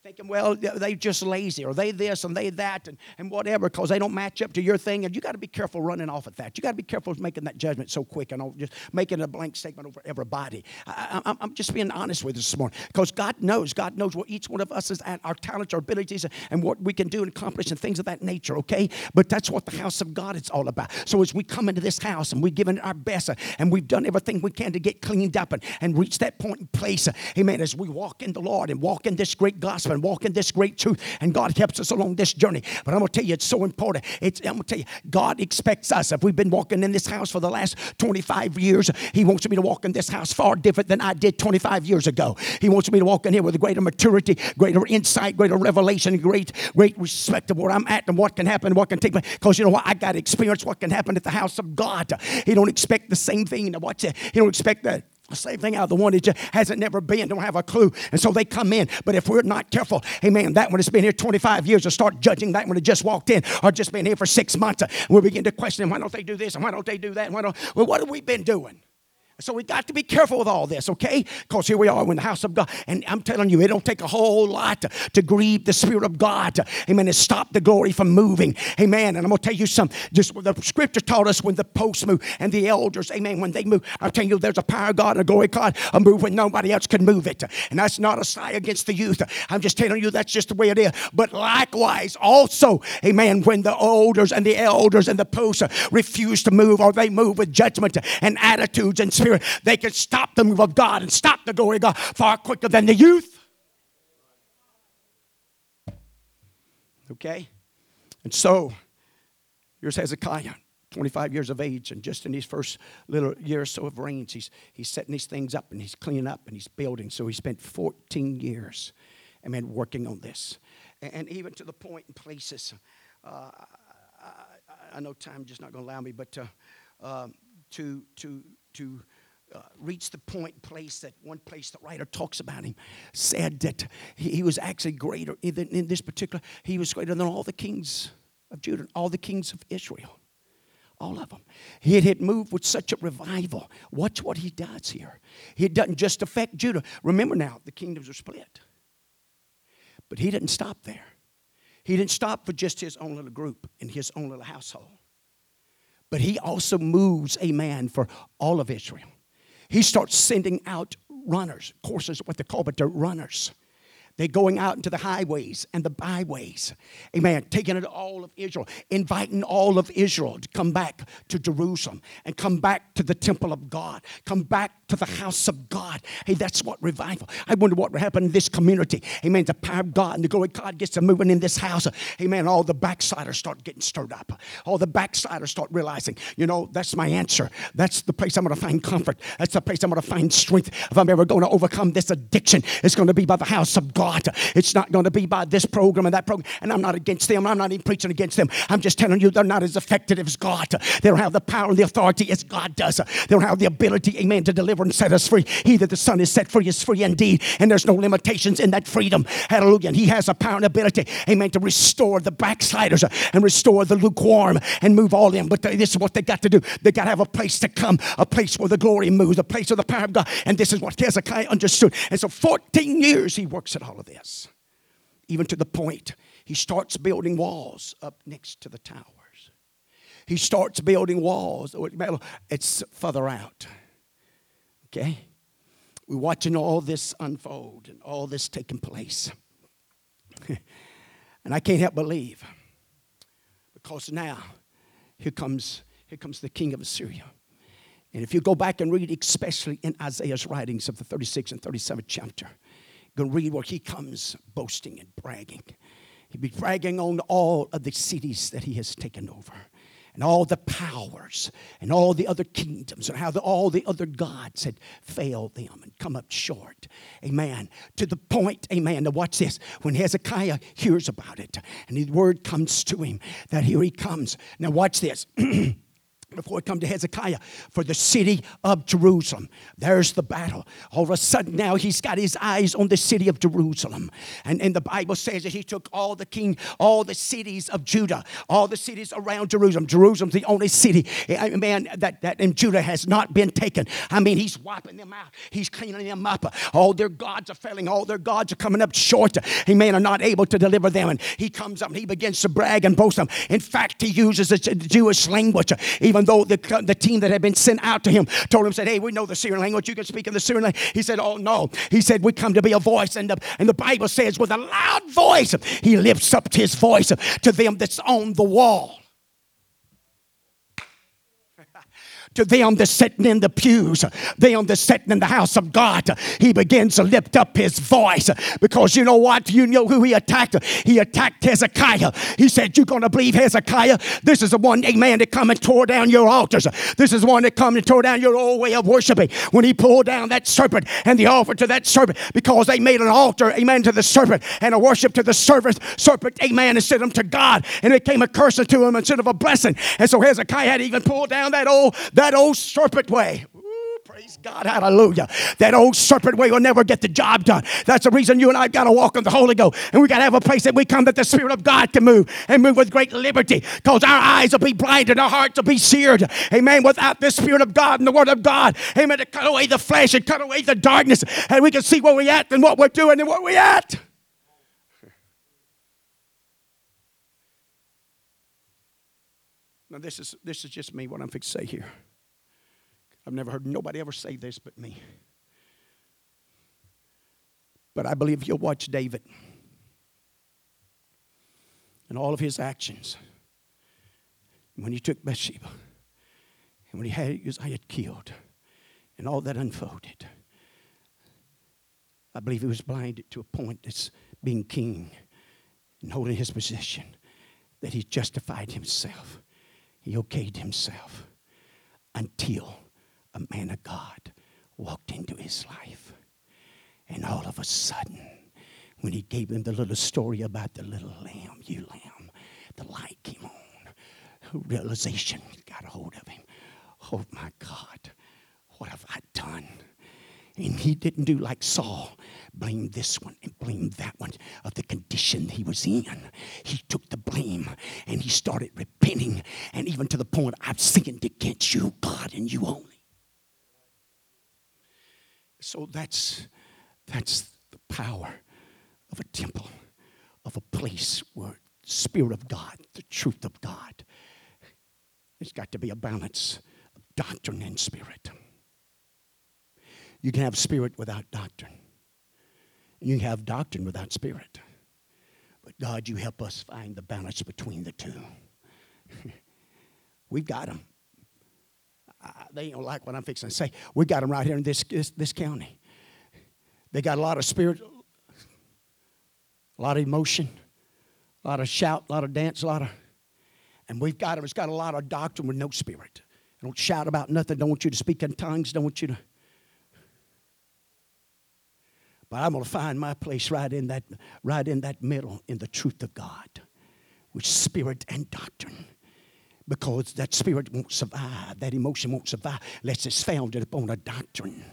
thinking, well, they just lazy or they this and they that and, and whatever because they don't match up to your thing. And you got to be careful running off at that. You got to be careful making that judgment so quick and just making a blank statement over everybody. I, am just being honest with you this morning because God knows. God knows what each one of us is at, our talents, our abilities, and what we can do and accomplish and things of that nature, okay? But that's what the house of God is all about. So as we come into this house and we've given our best and we've done everything we can to get cleaned up and, and reach that point in place, amen, as we walk in the Lord and walk in this great gospel and walk in this great truth. And God helps us along this journey. But I'm going to tell you, it's so important. It's, I'm going to tell you, God expects us. If we've been walking in this house for the last 25 years, He wants me to walk in this house far different than I did 25 years ago. He wants me to walk in here with greater maturity, greater insight, greater revelation, great, great respect of where I'm at and what can happen, what can take place. Because you know what? I got to experience what can happen at the house of God. He don't expect the same thing. Watch it. He don't expect that same thing out of the one that hasn't never been, don't have a clue. And so they come in. But if we're not careful, hey man, that one has been here 25 years to start judging that one that just walked in or just been here for six months. we begin to question, them, why don't they do this and why don't they do that? Why don't, well, what have we been doing? So we got to be careful with all this, okay? Because here we are in the house of God. And I'm telling you, it don't take a whole lot to, to grieve the Spirit of God. Amen. And stop the glory from moving. Amen. And I'm going to tell you something. Just the scripture taught us when the posts move and the elders, amen, when they move, I'm telling you, there's a power of God and a glory of God, a move when nobody else can move it. And that's not a sign against the youth. I'm just telling you, that's just the way it is. But likewise, also, amen, when the elders and the elders and the posts refuse to move or they move with judgment and attitudes and spirit Spirit, they can stop the move of God and stop the glory of God far quicker than the youth. Okay? And so, here's Hezekiah, 25 years of age, and just in his first little year or so of reigns, he's, he's setting these things up and he's cleaning up and he's building. So he spent 14 years, I mean, working on this. And, and even to the point in places, uh, I, I, know time just not going to allow me, but uh, um, to, to, to uh, reached the point place that one place the writer talks about him said that he, he was actually greater in, in, this particular he was greater than all the kings of judah all the kings of israel all of them he had, moved with such a revival. Watch what he does here. It doesn't just affect judah. Remember now the kingdoms are split. But he didn't stop there. He didn't stop for just his own little group in his own little household. But he also moves a man for all of israel he starts sending out runners. Courses, what they call, but they're runners. They're going out into the highways and the byways. Amen. Taking it all of Israel, inviting all of Israel to come back to Jerusalem and come back to the temple of God, come back to the house of God. Hey, that's what revival. I wonder what would happen in this community. Amen. The power of God and the glory of God gets to moving in this house. Amen. All the backsliders start getting stirred up. All the backsliders start realizing, you know, that's my answer. That's the place I'm going to find comfort. That's the place I'm going to find strength. If I'm ever going to overcome this addiction, it's going to be by the house of God. It's not going to be by this program and that program. And I'm not against them. I'm not even preaching against them. I'm just telling you they're not as effective as God. They don't have the power and the authority as God does. They don't have the ability, amen, to deliver and set us free. He that the Son is set free is free indeed. And there's no limitations in that freedom. Hallelujah. And He has a power and ability, amen, to restore the backsliders and restore the lukewarm and move all in. But this is what they got to do. They got to have a place to come, a place where the glory moves, a place of the power of God. And this is what Hezekiah understood. And so 14 years he works at all of this, even to the point he starts building walls up next to the towers. He starts building walls. It's further out. Okay? We're watching all this unfold and all this taking place. and I can't help but believe because now here comes here comes the king of Assyria. And if you go back and read, especially in Isaiah's writings of the 36th and 37th chapter, Go read where he comes boasting and bragging. He'd be bragging on all of the cities that he has taken over and all the powers and all the other kingdoms and how the, all the other gods had failed them and come up short. Amen. To the point, amen. Now, watch this. When Hezekiah hears about it and the word comes to him that here he comes. Now, watch this. before we come to Hezekiah for the city of Jerusalem. There's the battle. All of a sudden now he's got his eyes on the city of Jerusalem. And, and the Bible says that he took all the king, all the cities of Judah, all the cities around Jerusalem. Jerusalem's the only city, eh, man, that, that in Judah has not been taken. I mean, he's wiping them out. He's cleaning them up. All their gods are failing. All their gods are coming up short. Amen, are not able to deliver them. And he comes up and he begins to brag and boast them. In fact, he uses the Jewish language. Even even though the, the team that had been sent out to him told him, said, hey, we know the Syrian language. You can speak in the Syrian language. He said, oh, no. He said, we come to be a voice. And the, and the Bible says, with a loud voice, he lifts up his voice to them that's on the wall. To them that's sitting in the pews, them that's sitting in the house of God. He begins to lift up his voice because you know what? You know who he attacked? He attacked Hezekiah. He said, You're going to believe Hezekiah? This is the one, amen, that come and tore down your altars. This is one that come and tore down your old way of worshiping. When he pulled down that serpent and the altar to that serpent because they made an altar, amen, to the serpent and a worship to the serpent, serpent, amen, and sent them to God. And it came a curse to him instead of a blessing. And so Hezekiah had even pulled down that old that old serpent way. Praise God. Hallelujah. That old serpent way will never get the job done. That's the reason you and I got to walk in the Holy Ghost. And we got to have a place that we come that the Spirit of God can move and move with great liberty because our eyes will be blinded, our hearts will be seared. Amen. Without the Spirit of God and the Word of God, amen, to cut away the flesh and cut away the darkness. And we can see where we're at and what we're doing and where we're at. Now, this is, this is just me, what I'm fixing to say here. I've never heard nobody ever say this but me. But I believe you'll watch David and all of his actions when he took Bathsheba and when he had Uzziah killed and all that unfolded. I believe he was blinded to a point that's being king and holding his position that he justified himself he okayed himself until a man of God walked into his life. And all of a sudden, when he gave him the little story about the little lamb, you lamb, the light came on. Realization got a hold of him. Oh my God, what have I done? And he didn't do like Saul, blame this one and blame that one of the condition he was in. He took the blame and he started repenting, and even to the point, I've sinned against you, God, and you only. So that's that's the power of a temple, of a place where Spirit of God, the truth of God. There's got to be a balance of doctrine and spirit. You can have spirit without doctrine. You can have doctrine without spirit. But God, you help us find the balance between the two. We've got them. They don't like what I'm fixing to say. We got them right here in this, this, this county. They got a lot of spirit, a lot of emotion, a lot of shout, a lot of dance, a lot of. And we've got them. It's got a lot of doctrine with no spirit. don't shout about nothing. Don't want you to speak in tongues. Don't want you to but I'm going to find my place right in that, right in that middle, in the truth of God, with spirit and doctrine. Because that spirit won't survive, that emotion won't survive unless it's founded upon a doctrine,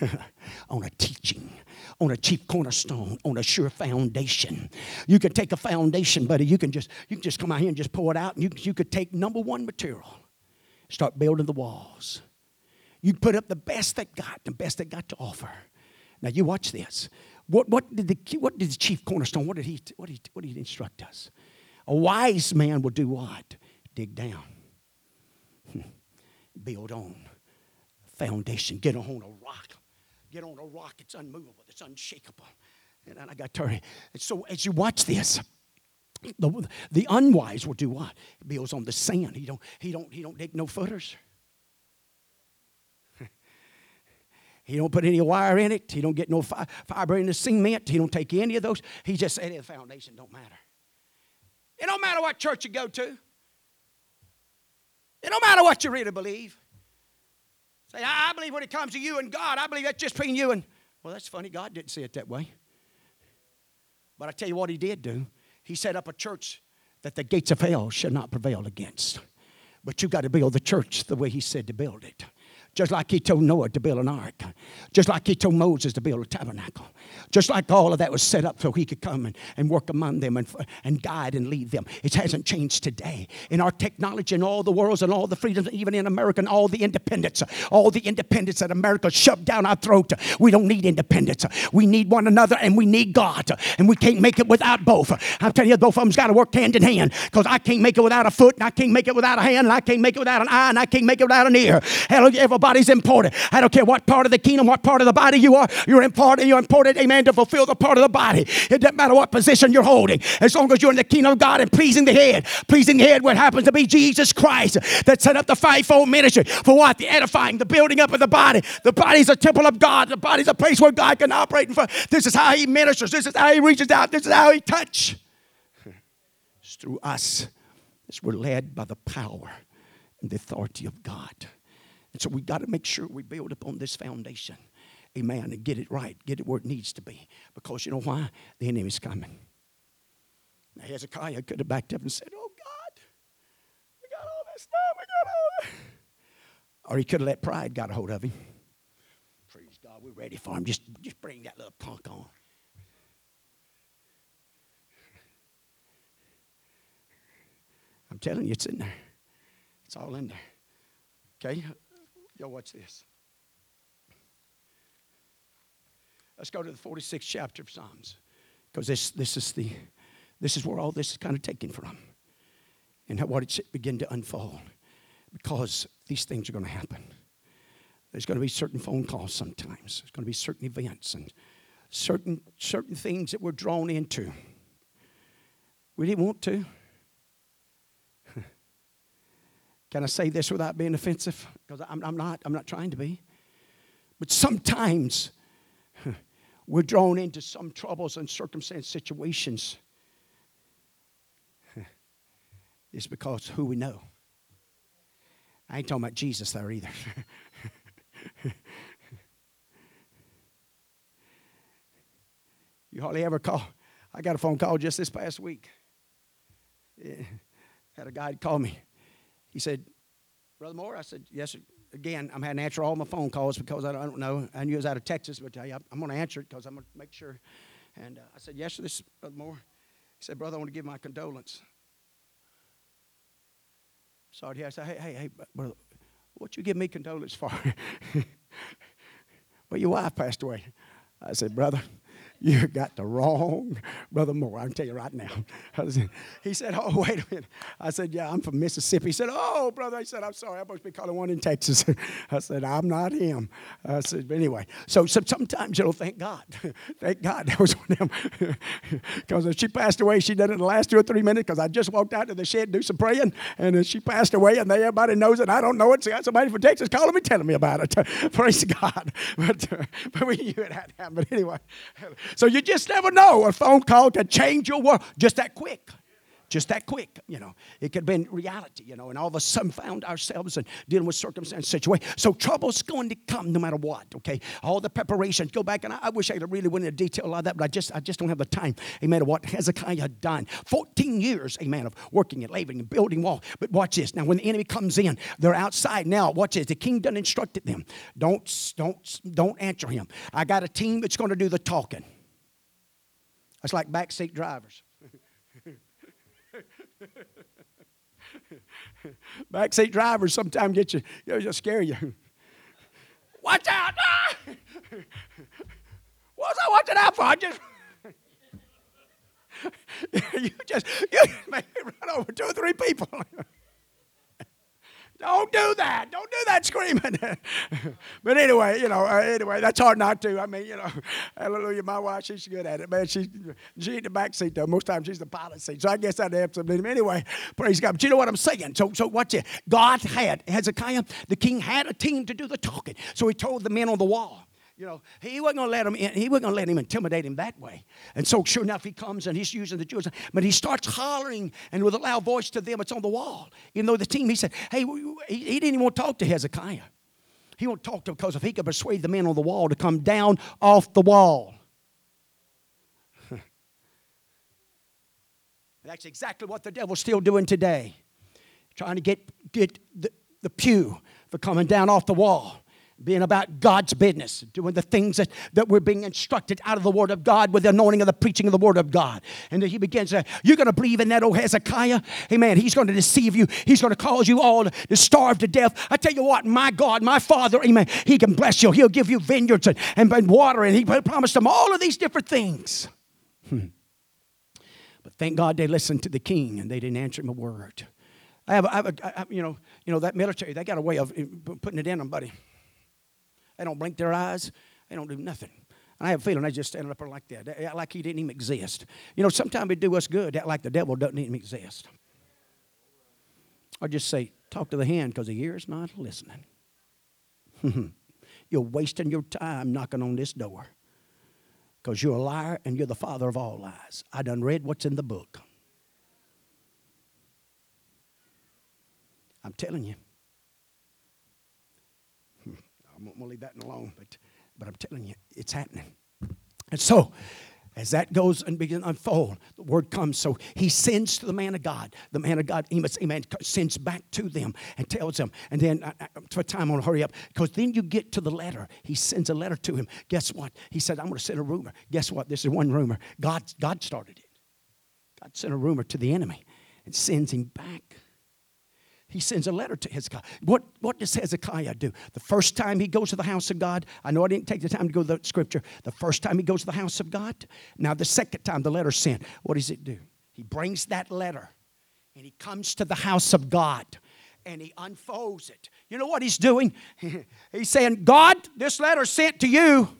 on a teaching, on a chief cornerstone, on a sure foundation. You can take a foundation, buddy. You can just you can just come out here and just pour it out, and you, you could take number one material, start building the walls. You put up the best that got, the best that got to offer. Now you watch this. What, what, did, the, what did the chief cornerstone, what did, he, what, did he, what did he instruct us? A wise man will do what? Dig down. Build on. Foundation. Get on a rock. Get on a rock. It's unmovable. It's unshakable. And I got tired. So as you watch this, the, the unwise will do what? Builds on the sand. He don't, he don't, he don't dig no footers. He don't put any wire in it. He don't get no fi- fiber in the cement. He don't take any of those. He just said the foundation don't matter. It don't matter what church you go to. It don't matter what you really believe. Say, I believe when it comes to you and God, I believe that's just between you and. Well, that's funny. God didn't say it that way. But I tell you what He did do. He set up a church that the gates of hell shall not prevail against. But you got to build the church the way He said to build it. Just like he told Noah to build an ark. Just like he told Moses to build a tabernacle. Just like all of that was set up so he could come and, and work among them and, and guide and lead them. It hasn't changed today. In our technology and all the worlds and all the freedoms, even in America and all the independence, all the independence that America shoved down our throat. We don't need independence. We need one another and we need God. And we can't make it without both. I'm telling you, both of them's got to work hand in hand because I can't make it without a foot and I can't make it without a hand and I can't make it without an eye and I can't make it without an ear. Hallelujah. Everybody's important. I don't care what part of the kingdom, what part of the body you are. You're important. You're important, amen, to fulfill the part of the body. It doesn't matter what position you're holding. As long as you're in the kingdom of God and pleasing the head. Pleasing the head, what happens to be Jesus Christ that set up the fivefold ministry. For what? The edifying, the building up of the body. The body's a temple of God. The body's a place where God can operate. And this is how he ministers. This is how he reaches out. This is how he touches. It's through us as we're led by the power and the authority of God. And so we got to make sure we build upon this foundation. Amen. And get it right. Get it where it needs to be. Because you know why? The enemy's coming. Now Hezekiah could have backed up and said, Oh God, we got all this stuff, we got all that. Or he could have let pride got a hold of him. Praise God, we're ready for him. Just, just bring that little punk on. I'm telling you, it's in there. It's all in there. Okay? Y'all watch this. Let's go to the 46th chapter of Psalms. Because this, this is the this is where all this is kind of taken from. And how, what it's begin to unfold. Because these things are going to happen. There's going to be certain phone calls sometimes. There's going to be certain events and certain certain things that we're drawn into. We didn't want to. Can I say this without being offensive? Because I'm, I'm not. I'm not trying to be. But sometimes we're drawn into some troubles and circumstance situations. It's because who we know. I ain't talking about Jesus there either. you hardly ever call. I got a phone call just this past week. Yeah. Had a guy call me. He said, Brother Moore, I said, Yes, sir. Again, I'm having to answer all my phone calls because I don't, I don't know. I knew he was out of Texas, but I, I'm going to answer it because I'm going to make sure. And uh, I said, Yes, sir, this is Brother Moore. He said, Brother, I want to give my condolence. Sorry, I said, Hey, hey, hey, brother, what you give me condolence for? well, your wife passed away. I said, Brother, you got the wrong Brother Moore. I can tell you right now. He said, Oh, wait a minute. I said, Yeah, I'm from Mississippi. He said, Oh, brother. He said, I'm sorry. I must be calling one in Texas. I said, I'm not him. I said, But anyway, so, so sometimes, you know, thank God. thank God that was one of them. Because she passed away, she did it in the last two or three minutes because I just walked out to the shed do some praying. And she passed away, and everybody knows it. I don't know it. So I got somebody from Texas calling me, telling me about it. Praise God. But, uh, but we knew it had happened. But anyway, so you just never know. A phone call can change your world just that quick. Just that quick, you know. It could have been reality, you know, and all of a sudden found ourselves and dealing with circumstance situation. So trouble's going to come no matter what, okay? All the preparations. Go back and I, I wish I could really went into detail like that, but I just I just don't have the time. Amen. Of what Hezekiah had done. 14 years, amen, of working and laboring and building wall. But watch this. Now when the enemy comes in, they're outside now. Watch this. The king done instructed them. Don't don't don't answer him. I got a team that's going to do the talking. That's like backseat drivers. backseat drivers sometimes get you, you know, scare you. Watch out! Ah! What's I watching out for? I just you just you me run over two or three people. Don't do that. Don't do that screaming. but anyway, you know, uh, anyway, that's hard not to. I mean, you know, hallelujah. My wife, she's good at it, man. She, she in the back seat, though. Most times she's the pilot seat. So I guess I'd have to some. Anyway, praise God. But you know what I'm saying? So, so watch it. God had, Hezekiah, the king had a team to do the talking. So he told the men on the wall, you know, he wasn't going to let him. In, he wasn't going to let him intimidate him that way. And so, sure enough, he comes and he's using the Jews, but he starts hollering and with a loud voice to them. It's on the wall. Even though the team, he said, "Hey, he, didn't even want to talk to Hezekiah. He won't talk to him because if he could persuade the men on the wall to come down off the wall." That's exactly what the devil's still doing today, trying to get get the, the pew for coming down off the wall being about God's business, doing the things that, that we're being instructed out of the Word of God with the anointing of the preaching of the Word of God. And then he begins to, you're going to believe in that old Hezekiah? Amen. He's going to deceive you. He's going to cause you all to starve to death. I tell you what, my God, my Father, amen, He can bless you. He'll give you vineyards and, and, water, and He promised them all of these different things. Hmm. But thank God they listened to the king and they didn't answer him a word. I have, I have, a, I you know, you know that military. They got a way of eh, putting it in them, buddy. They don't blink their eyes. They don't do nothing. And I have a feeling they just stand up there like that. Like he didn't even exist. You know, sometimes it do us good, act like the devil doesn't even exist. Or just say, talk to the hand because the ear is not listening. you're wasting your time knocking on this door because you're a liar and you're the father of all lies. I done read what's in the book. I'm telling you. Going to leave that alone, but, but I'm telling you, it's happening. And so, as that goes and begins to unfold, the word comes. So he sends to the man of God. The man of God, Amos, amen, sends back to them and tells them. And then, uh, for time, I'm to hurry up because then you get to the letter. He sends a letter to him. Guess what? He said, I'm going to send a rumor. Guess what? This is one rumor. God, God started it. God sent a rumor to the enemy and sends him back he sends a letter to Hezekiah. What, what does Hezekiah do? The first time he goes to the house of God, I know I didn't take the time to go to the scripture. The first time he goes to the house of God, now the second time the letter sent, what does it do? He brings that letter and he comes to the house of God and he unfolds it. You know what he's doing? he's saying, God, this letter sent to you.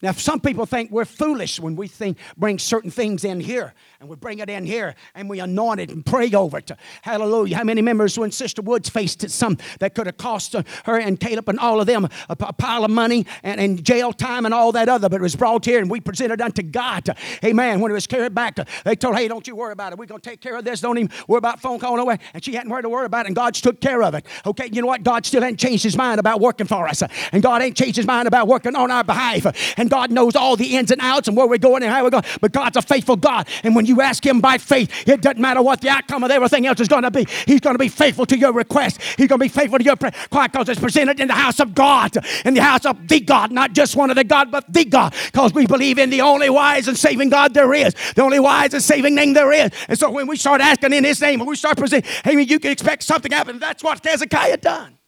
Now, some people think we're foolish when we think bring certain things in here and we bring it in here and we anoint it and pray over it. Hallelujah. How many members when Sister Woods faced it, some that could have cost her and Caleb and all of them a, a pile of money and, and, jail time and all that other, but it was brought here and we presented unto God. Amen. When it was carried back, they told, hey, don't you worry about it. We're going to take care of this. Don't even worry about phone calling away. And she hadn't heard a word about it and God took care of it. Okay, you know what? God still hadn't changed his mind about working for us. And God ain't changed his mind about working on our behalf. And and God knows all the ins and outs and where we're going and how we're going. But God's a faithful God. And when you ask Him by faith, it doesn't matter what the outcome of everything else is going to be. He's going to be faithful to your request. He's going to be faithful to your prayer. Why? Because it's presented in the house of God, in the house of the God, not just one of the God, but the God. Because we believe in the only wise and saving God there is, the only wise and saving name there is. And so when we start asking in His name, and we start presenting, hey, you can expect something happen. That's what Hezekiah done.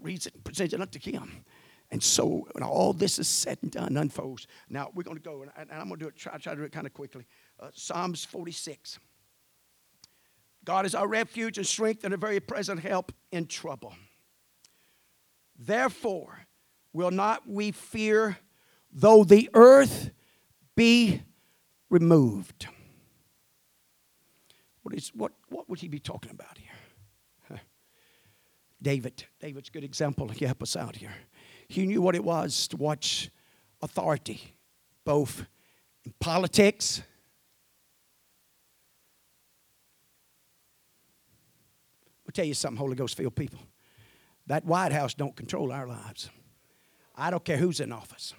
Reads it, presents it unto Him. And so when all this is said and done, unfolds. Now we're going to go, and, I'm going to do it, try, try to do it kind of quickly. Uh, Psalms 46. God is our refuge and strength and a very present help in trouble. Therefore, will not we fear though the earth be removed? What, is, what, what would he be talking about here? David. David's a good example. He help us out here. He knew what it was to watch authority, both in politics, I'll tell you something, Holy Ghost filled people. That White House don't control our lives. I don't care who's in office.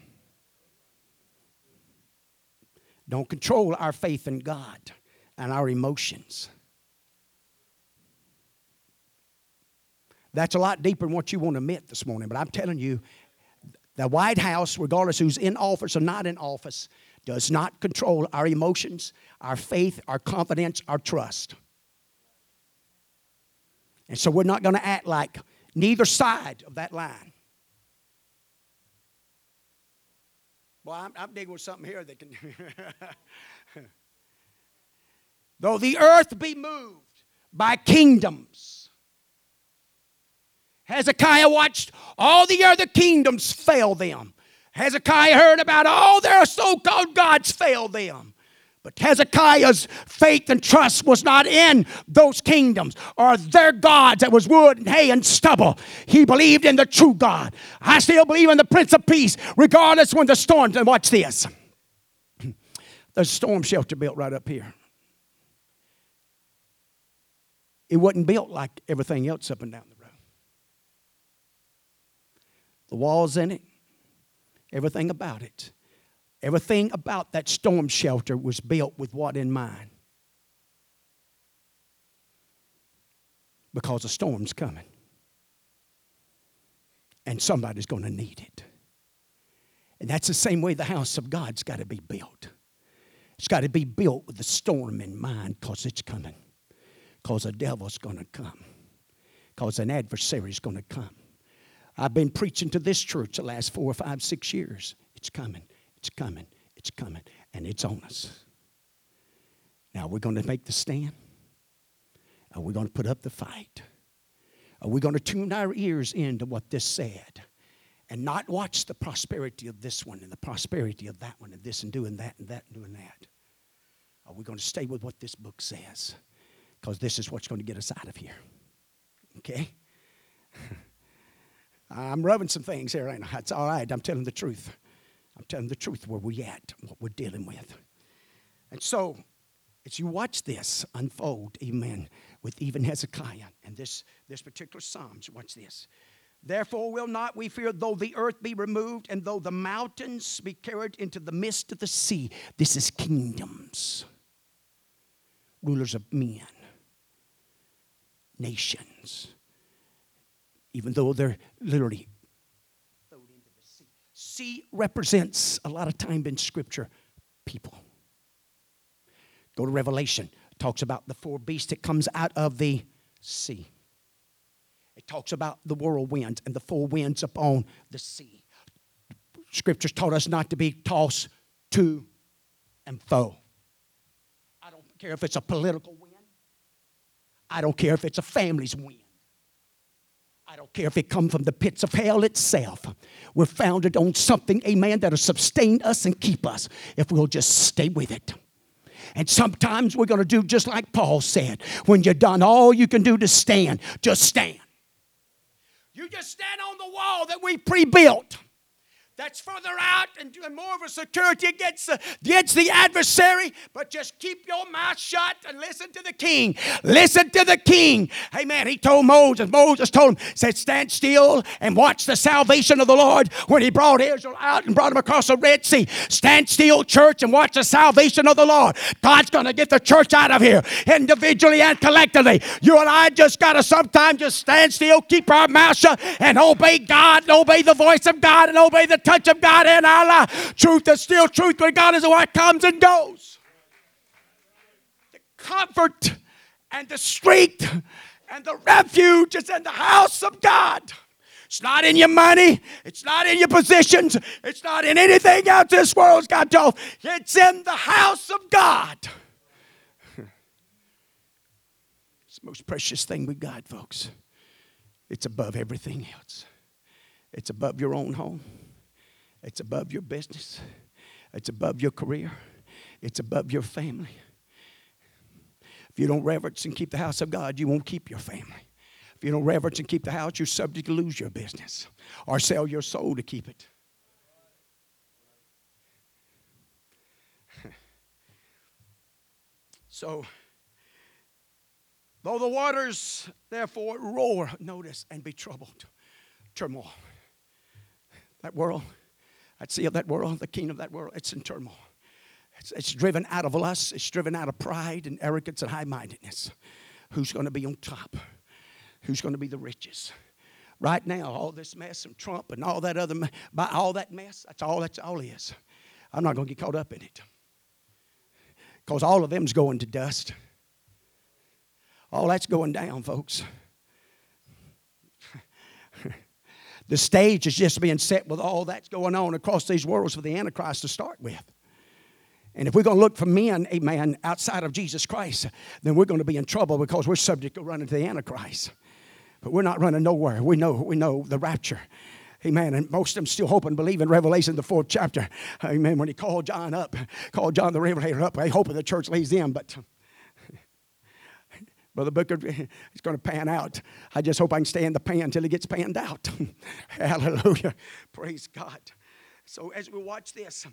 Don't control our faith in God and our emotions. That's a lot deeper than what you want to admit this morning, but I'm telling you, the White House, regardless who's in office or not in office, does not control our emotions, our faith, our confidence, our trust. And so we're not going to act like neither side of that line. Well, I'm, I'm digging with something here that can. Though the earth be moved by kingdoms Hezekiah watched all the other kingdoms fail them. Hezekiah heard about all their so called gods fail them. But Hezekiah's faith and trust was not in those kingdoms or their gods that was wood and hay and stubble. He believed in the true God. I still believe in the Prince of Peace, regardless when the storms. And watch this. There's a storm shelter built right up here. It wasn't built like everything else up and down the walls in it, everything about it. Everything about that storm shelter was built with what in mind? Because a storm's coming. And somebody's going to need it. And that's the same way the house of God's got to be built. It's got to be built with the storm in mind because it's coming. Because the devil's going to come. Because an adversary's going to come. I've been preaching to this church the last four or five, six years. It's coming, it's coming, it's coming, and it's on us. Now, we're going to make the stand. Are we going to put up the fight? Are we going to tune our ears into what this said and not watch the prosperity of this one and the prosperity of that one and this and doing that and that and doing that? Are we going to stay with what this book says? Because this is what's going to get us out of here. Okay? I'm rubbing some things here, ain't I? That's all right. I'm telling the truth. I'm telling the truth where we at, what we're dealing with. And so, as you watch this unfold, amen, with even Hezekiah and this, this particular Psalms, watch this. Therefore will not we fear, though the earth be removed, and though the mountains be carried into the midst of the sea. This is kingdoms, rulers of men, nations. Even though they're literally thrown into the sea. Sea represents a lot of time in Scripture people. Go to Revelation, talks about the four beasts that comes out of the sea. It talks about the whirlwind and the four winds upon the sea. Scriptures taught us not to be tossed to and fro. I don't care if it's a political win. I don't care if it's a family's wind. I don't care if it come from the pits of hell itself. We're founded on something, amen, that'll sustain us and keep us if we'll just stay with it. And sometimes we're going to do just like Paul said when you're done all you can do to stand, just stand. You just stand on the wall that we pre built that's further out and more of a security against the, against the adversary. But just keep your mouth shut and listen to the king. Listen to the king. Amen. He told Moses, Moses told him, said, stand still and watch the salvation of the Lord when he brought Israel out and brought him across the Red Sea. Stand still, church, and watch the salvation of the Lord. God's going to get the church out of here individually and collectively. You and I just got to sometimes just stand still, keep our mouth shut, and obey God, and obey the voice of God, and obey the touch of God in our life. Truth is still truth, but God is what comes and goes. The comfort and the strength and the refuge is in the house of God. It's not in your money. It's not in your positions. It's not in anything else this world's got to. offer. It's in the house of God. It's the most precious thing we got, folks. It's above everything else. It's above your own home. It's above your business, it's above your career, it's above your family. If you don't reverence and keep the house of God, you won't keep your family. If you don't reverence and keep the house, you're subject to lose your business or sell your soul to keep it. So, though the waters therefore roar, notice, and be troubled, turmoil. That world that sea of that world, the king of that world, it's in turmoil. It's, it's driven out of lust, it's driven out of pride and arrogance and high mindedness. Who's going to be on top? Who's going to be the richest? Right now, all this mess from Trump and all that other, by all that mess, that's all that's all is. I'm not going to get caught up in it. Because all of them's going to dust. All that's going down, folks. The stage is just being set with all that's going on across these worlds for the Antichrist to start with. And if we're going to look for men, amen, outside of Jesus Christ, then we're going to be in trouble because we're subject to running to the Antichrist. But we're not running nowhere. We know, we know the rapture. Amen. And most of them still hope and believe in Revelation, the fourth chapter. Amen. When he called John up, called John the Revelator up, I hope the church lays in, but Brother Booker, it's going to pan out. I just hope I can stay in the pan until it gets panned out. Hallelujah. Praise God. So as we watch this,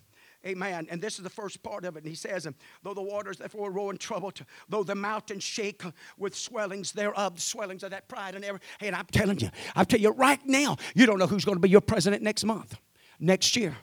Amen. And this is the first part of it. And he says, Though the waters therefore roar in trouble, though the mountains shake with swellings thereof, the swellings of that pride and. Hey, and I'm telling you, I'm telling you right now, you don't know who's going to be your president next month, next year.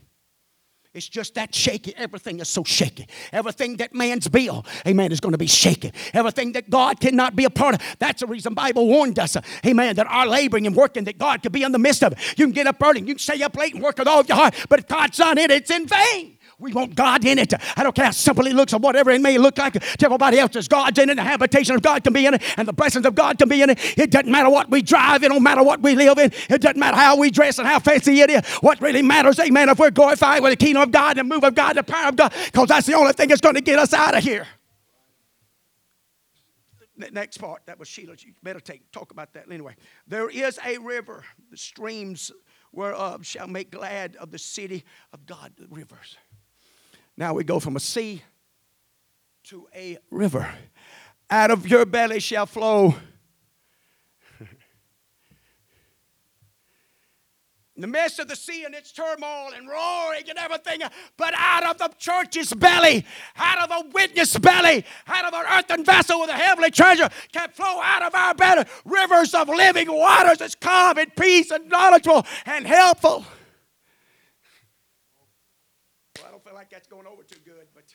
It's just that shaky. Everything is so shaky. Everything that man's built, amen, is going to be shaky. Everything that God cannot be a part of. That's the reason Bible warned us, amen, that our laboring and working, that God could be in the midst of it. You can get up early, you can stay up late and work with all of your heart, but if God's not in it, it's in vain. We want God in it. I don't care how simple it looks or whatever it may look like to everybody else. There's God's in it. The habitation of God can be in it. And the blessings of God can be in it. It doesn't matter what we drive. It don't matter what we live in. It doesn't matter how we dress and how fancy it is. What really matters, amen, if we're glorified with the kingdom of God the move of God, the power of God, because that's the only thing that's going to get us out of here. The next part, that was Selah. You meditate, talk about that anyway. There is a river, the streams whereof shall make glad of the city of God, the rivers. Now we go from a sea to a river. Out of your belly shall flow in the midst of the sea and its turmoil and roaring and everything, but out of the church's belly, out of the witness belly, out of an earthen vessel with a heavenly treasure, can flow out of our belly rivers of living waters that's calm and peace and knowledgeable and helpful. Don't feel like that's going over too good, but.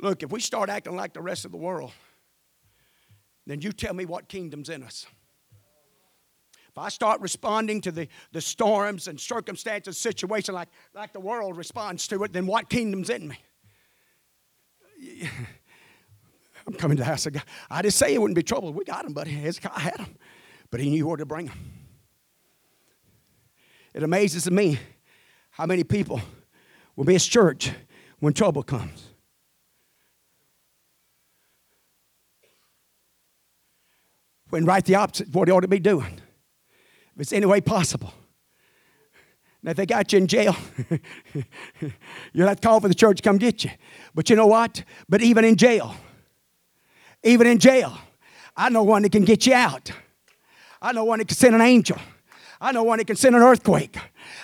Look, if we start acting like the rest of the world, then you tell me what kingdom's in us. If I start responding to the, the storms and circumstances, situation like, like the world responds to it, then what kingdom's in me? I'm coming to the house of God. I just say it wouldn't be trouble. We got him, buddy. Hezekiah had him, But he knew where to bring them. It amazes me how many people will miss church when trouble comes. when right the opposite of what he ought to be doing. If it's any way possible. Now, if they got you in jail, you'll have to call for the church to come get you. But you know what? But even in jail, even in jail, I know one that can get you out. I know one that can send an angel. I know one that can send an earthquake.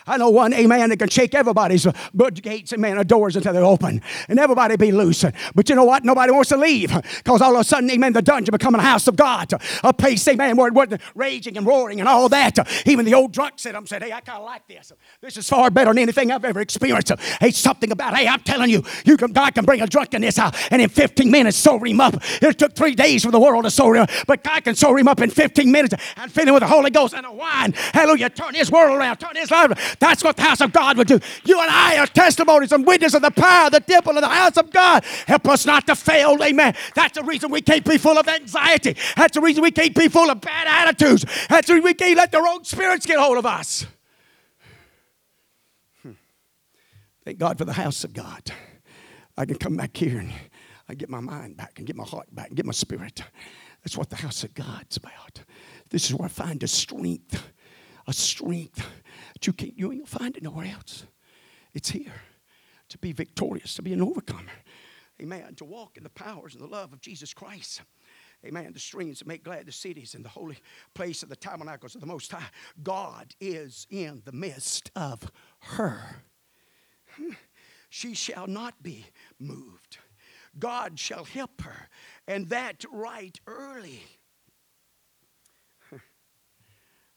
I know one, amen, that can shake everybody's good gates, amen, doors until they're open and everybody be loose. But you know what? Nobody wants to leave because all of a sudden, amen, the dungeon becoming a house of God, a place, amen, where it wasn't raging and roaring and all that. Even the old drunk said, I'm said, hey, I kind of like this. This is far better than anything I've ever experienced. Hey, something about, hey, I'm telling you, you can, God can bring a drunkenness out and in 15 minutes sober him up. It took three days for the world to sober him up, but God can sober him up in 15 minutes and fill him with the Holy Ghost and a wine. Hallelujah. Turn his world around, turn his life. That's what the house of God would do. You and I are testimonies and witnesses of the power of the temple of the house of God. Help us not to fail. Amen. That's the reason we can't be full of anxiety. That's the reason we can't be full of bad attitudes. That's the reason we can't let the wrong spirits get hold of us. Hmm. Thank God for the house of God. I can come back here and I get my mind back and get my heart back and get my spirit. That's what the house of God's about. This is where I find a strength, a strength you can't, you ain't find it nowhere else. It's here to be victorious, to be an overcomer. Amen. To walk in the powers and the love of Jesus Christ. Amen. The streams that make glad the cities and the holy place of the tabernacles of the Most High. God is in the midst of her. Hmm. She shall not be moved. God shall help her, and that right early.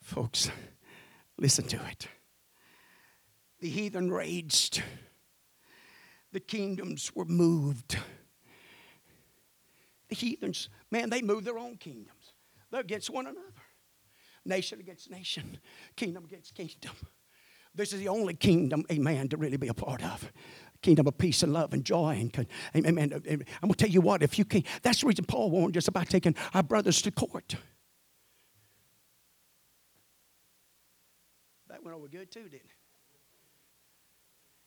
Folks, Listen to it. The heathen raged, the kingdoms were moved. The heathens, man, they moved their own kingdoms. They're against one another. Nation against nation, kingdom against kingdom. This is the only kingdom, amen, to really be a part of. Kingdom of peace and love and joy. And, amen. I'm to tell you what, if you can't, that's the reason Paul warned us about taking our brothers to court. That went over good too, didn't it?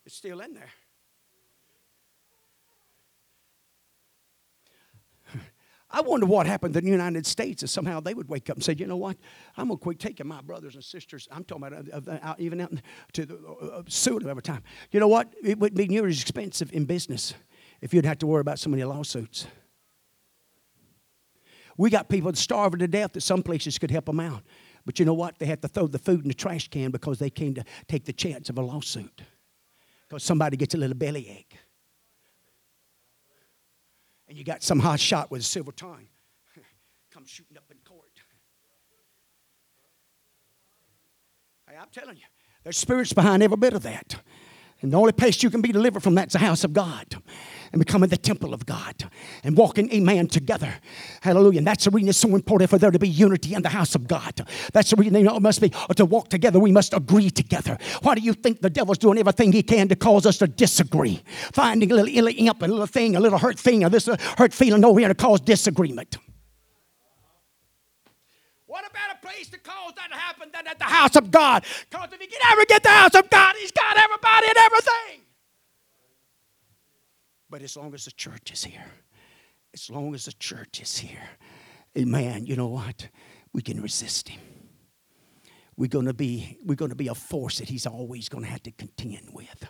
It's still in there. I wonder what happened in the United States if somehow they would wake up and say, you know what, I'm going to quit taking my brothers and sisters, I'm talking about uh, even out to the uh, uh suit every time. You know what, it wouldn't be near as expensive in business if you'd have to worry about so many lawsuits. We got people starving to death that some places could help them out. But you know what? They had to throw the food in the trash can because they came to take the chance of a lawsuit. Because somebody gets a little bellyache. And you got some hot shot with a silver tongue come shooting up in court. Hey, I'm telling you, there's spirits behind every bit of that. And the only place you can be delivered from that's the house of God and becoming the temple of God and walking, amen, together. Hallelujah. And that's the reason it's so important for there to be unity in the house of God. That's the reason it must be to walk together. We must agree together. Why do you think the devil's doing everything he can to cause us to disagree? Finding a little ill imp, a little thing, a little hurt thing, or this uh, hurt feeling over here to cause disagreement. What about a place to cause that to happen than at the house of God? Because if he can ever get the house of God, he's got everybody and everything. But as long as the church is here, as long as the church is here, amen, you know what? We can resist him. We're gonna be, we're gonna be a force that he's always gonna have to contend with.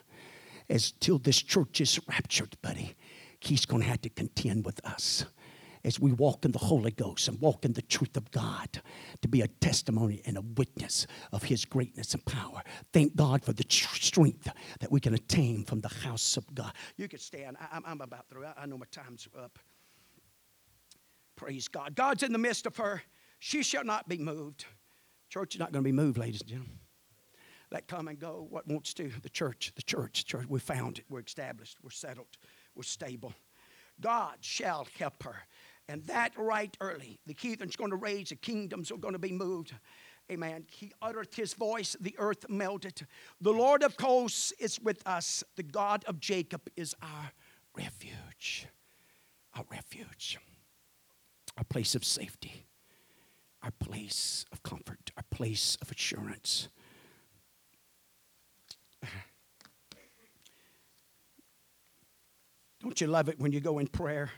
As till this church is raptured, buddy, he's gonna have to contend with us. As we walk in the Holy Ghost and walk in the truth of God to be a testimony and a witness of His greatness and power. Thank God for the strength that we can attain from the house of God. You can stand. I, am about through. I know my time's up. Praise God. God's in the midst of her. She shall not be moved. Church is not going to be moved, ladies and gentlemen. Let come and go. What wants to? The church, the church, the church. We found it. We're established. We're settled. We're stable. God shall help her. And that right early. The heathen's going to raise, the kingdoms are going to be moved. Amen. He uttered his voice, the earth melted. The Lord of hosts is with us. The God of Jacob is our refuge. Our refuge. Our place of safety. Our place of comfort. Our place of assurance. Don't you love it when you go in prayer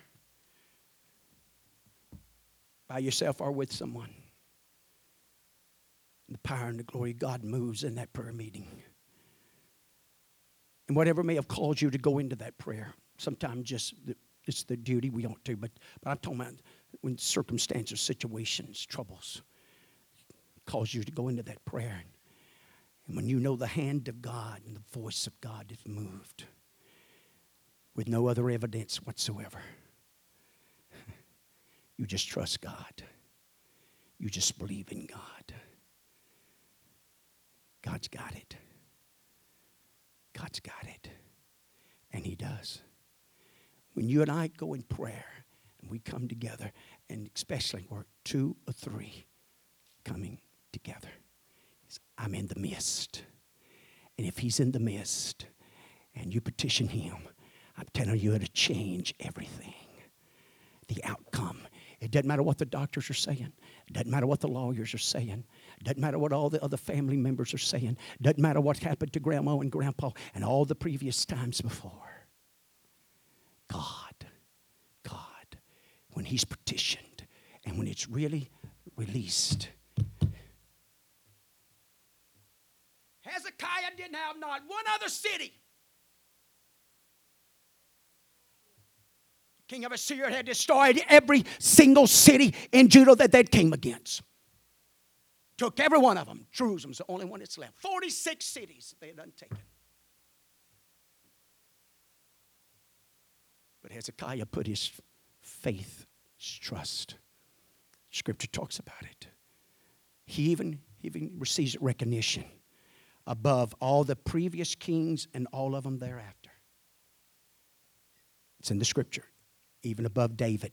by yourself or with someone? The power and the glory of God moves in that prayer meeting. And whatever may have caused you to go into that prayer, sometimes just the, it's the duty we ought to, but, but I'm talking about when circumstances, situations, troubles cause you to go into that prayer. And when you know the hand of God and the voice of God is moved with no other evidence whatsoever, you just trust God. You just believe in God. God's got it. God's got it. And He does. When you and I go in prayer and we come together, and especially where two or three coming together. I'm in the midst. And if he's in the midst and you petition him, I'm telling you, it'll change everything. The outcome. It doesn't matter what the doctors are saying. It doesn't matter what the lawyers are saying. It doesn't matter what all the other family members are saying. It doesn't matter what happened to grandma and grandpa and all the previous times before. God, God, when He's petitioned and when it's really released, Hezekiah didn't have not one other city. King of Assyria had destroyed every single city in Judah that they came against. Took every one of them. Jerusalem's the only one that's left. 46 cities they had taken. But Hezekiah put his faith, his trust. Scripture talks about it. He even, he even receives recognition above all the previous kings and all of them thereafter. It's in the scripture, even above David.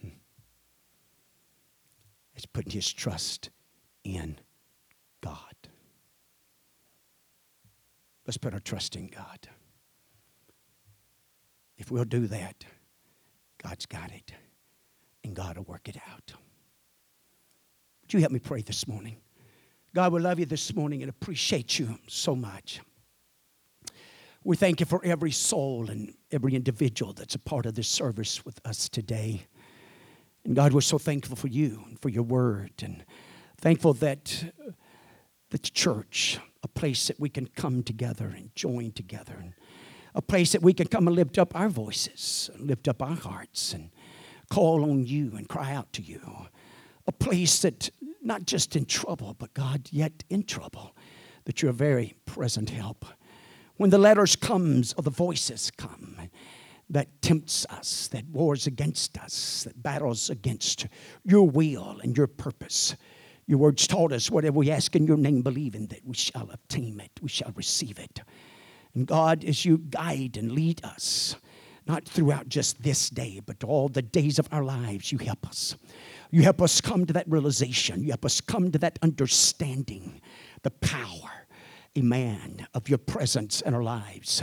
Hmm. It's putting his trust in God. Let's put our trust in God. If we'll do that, God's got it, and God will work it out. Would you help me pray this morning? God, we love you this morning and appreciate you so much. We thank you for every soul and every individual that's a part of this service with us today. And God, we're so thankful for you and for your word, and thankful that the church, a place that we can come together and join together, and a place that we can come and lift up our voices, and lift up our hearts, and call on you and cry out to you a place that not just in trouble, but God, yet in trouble, that you're a very present help. When the letters comes or the voices come that tempts us, that wars against us, that battles against your will and your purpose. Your words taught us whatever we ask in your name, believing that we shall obtain it, we shall receive it. And God, as you guide and lead us, not throughout just this day, but all the days of our lives, you help us. You help us come to that realization. You help us come to that understanding, the power amen, of your presence in our lives.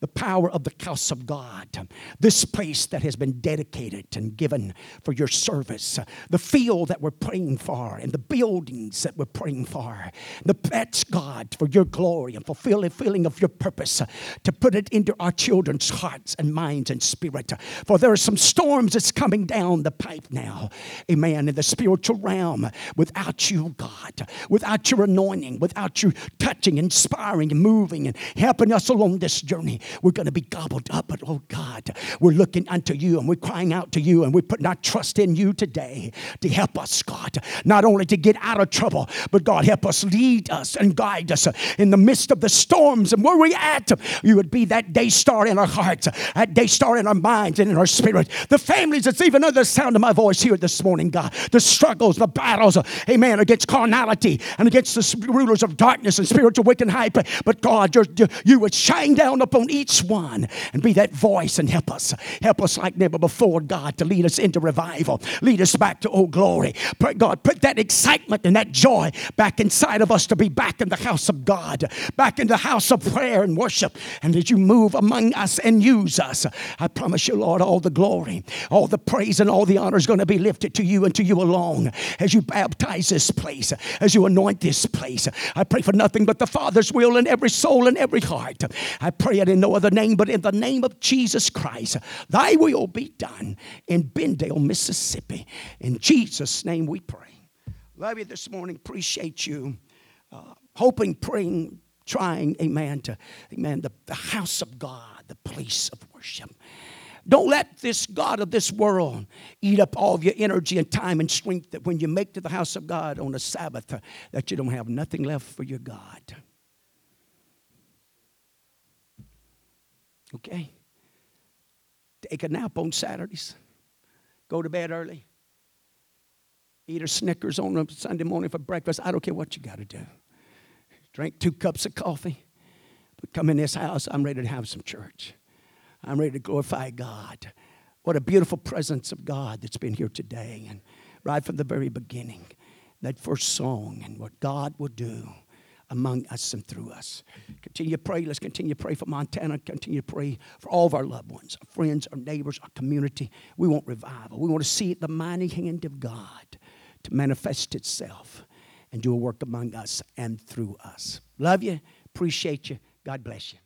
The power of the house of God, this place that has been dedicated and given for your service, the field that we're praying for, and the buildings that we're praying for, the pets, God, for your glory and fulfill the feeling of your purpose to put it into our children's hearts and minds and spirit. For there are some storms that's coming down the pipe now, amen, in the spiritual realm without you, God, without your anointing, without you touching and inspiring and moving and helping us along this journey. We're going to be gobbled up, but oh God, we're looking unto you and we're crying out to you and we're putting our trust in you today to help us, God, not only to get out of trouble, but God, help us lead us and guide us in the midst of the storms and where we at. You would be that day star in our hearts, that day star in our minds and in our spirit. The families that's even under the sound of my voice here this morning, God, the struggles, the battles, amen, against carnality and against the rulers of darkness and spiritual But God, you would shine down upon each one and be that voice and help us. Help us like never before, God, to lead us into revival. Lead us back to, old glory. Pray, God, put that excitement and that joy back inside of us to be back in the house of God, back in the house of prayer and worship. And as you move among us and use us, I promise you, Lord, all the glory, all the praise, and all the honor is going to be lifted to you and to you alone as you baptize this place, as you anoint this place. I pray for nothing but the Father's will in every soul and every heart. I pray it in no other name but in the name of Jesus Christ. Thy will be done in Benndale, Mississippi. In Jesus' name we pray. Love you this morning. Appreciate you. Uh, hoping, praying, trying, amen, to, amen, the, the house of God, the place of worship. Don't let this God of this world eat up all of your energy and time and strength that when you make to the house of God on a Sabbath, that you don't have nothing left for your God. Okay? Take a nap on Saturdays. Go to bed early. Eat a Snickers on a Sunday morning for breakfast. I don't care what you got to do. Drink two cups of coffee. But come in this house, I'm ready to have some church. I'm ready to glorify God. What a beautiful presence of God that's been here today. And right from the very beginning, that first song and what God will do among us and through us. Continue to pray. Let's continue to pray for Montana. Continue to pray for all of our loved ones, our friends, our neighbors, our community. We want revival. We want to see the mighty hand of God to manifest itself and do a work among us and through us. Love you. Appreciate you. God bless you.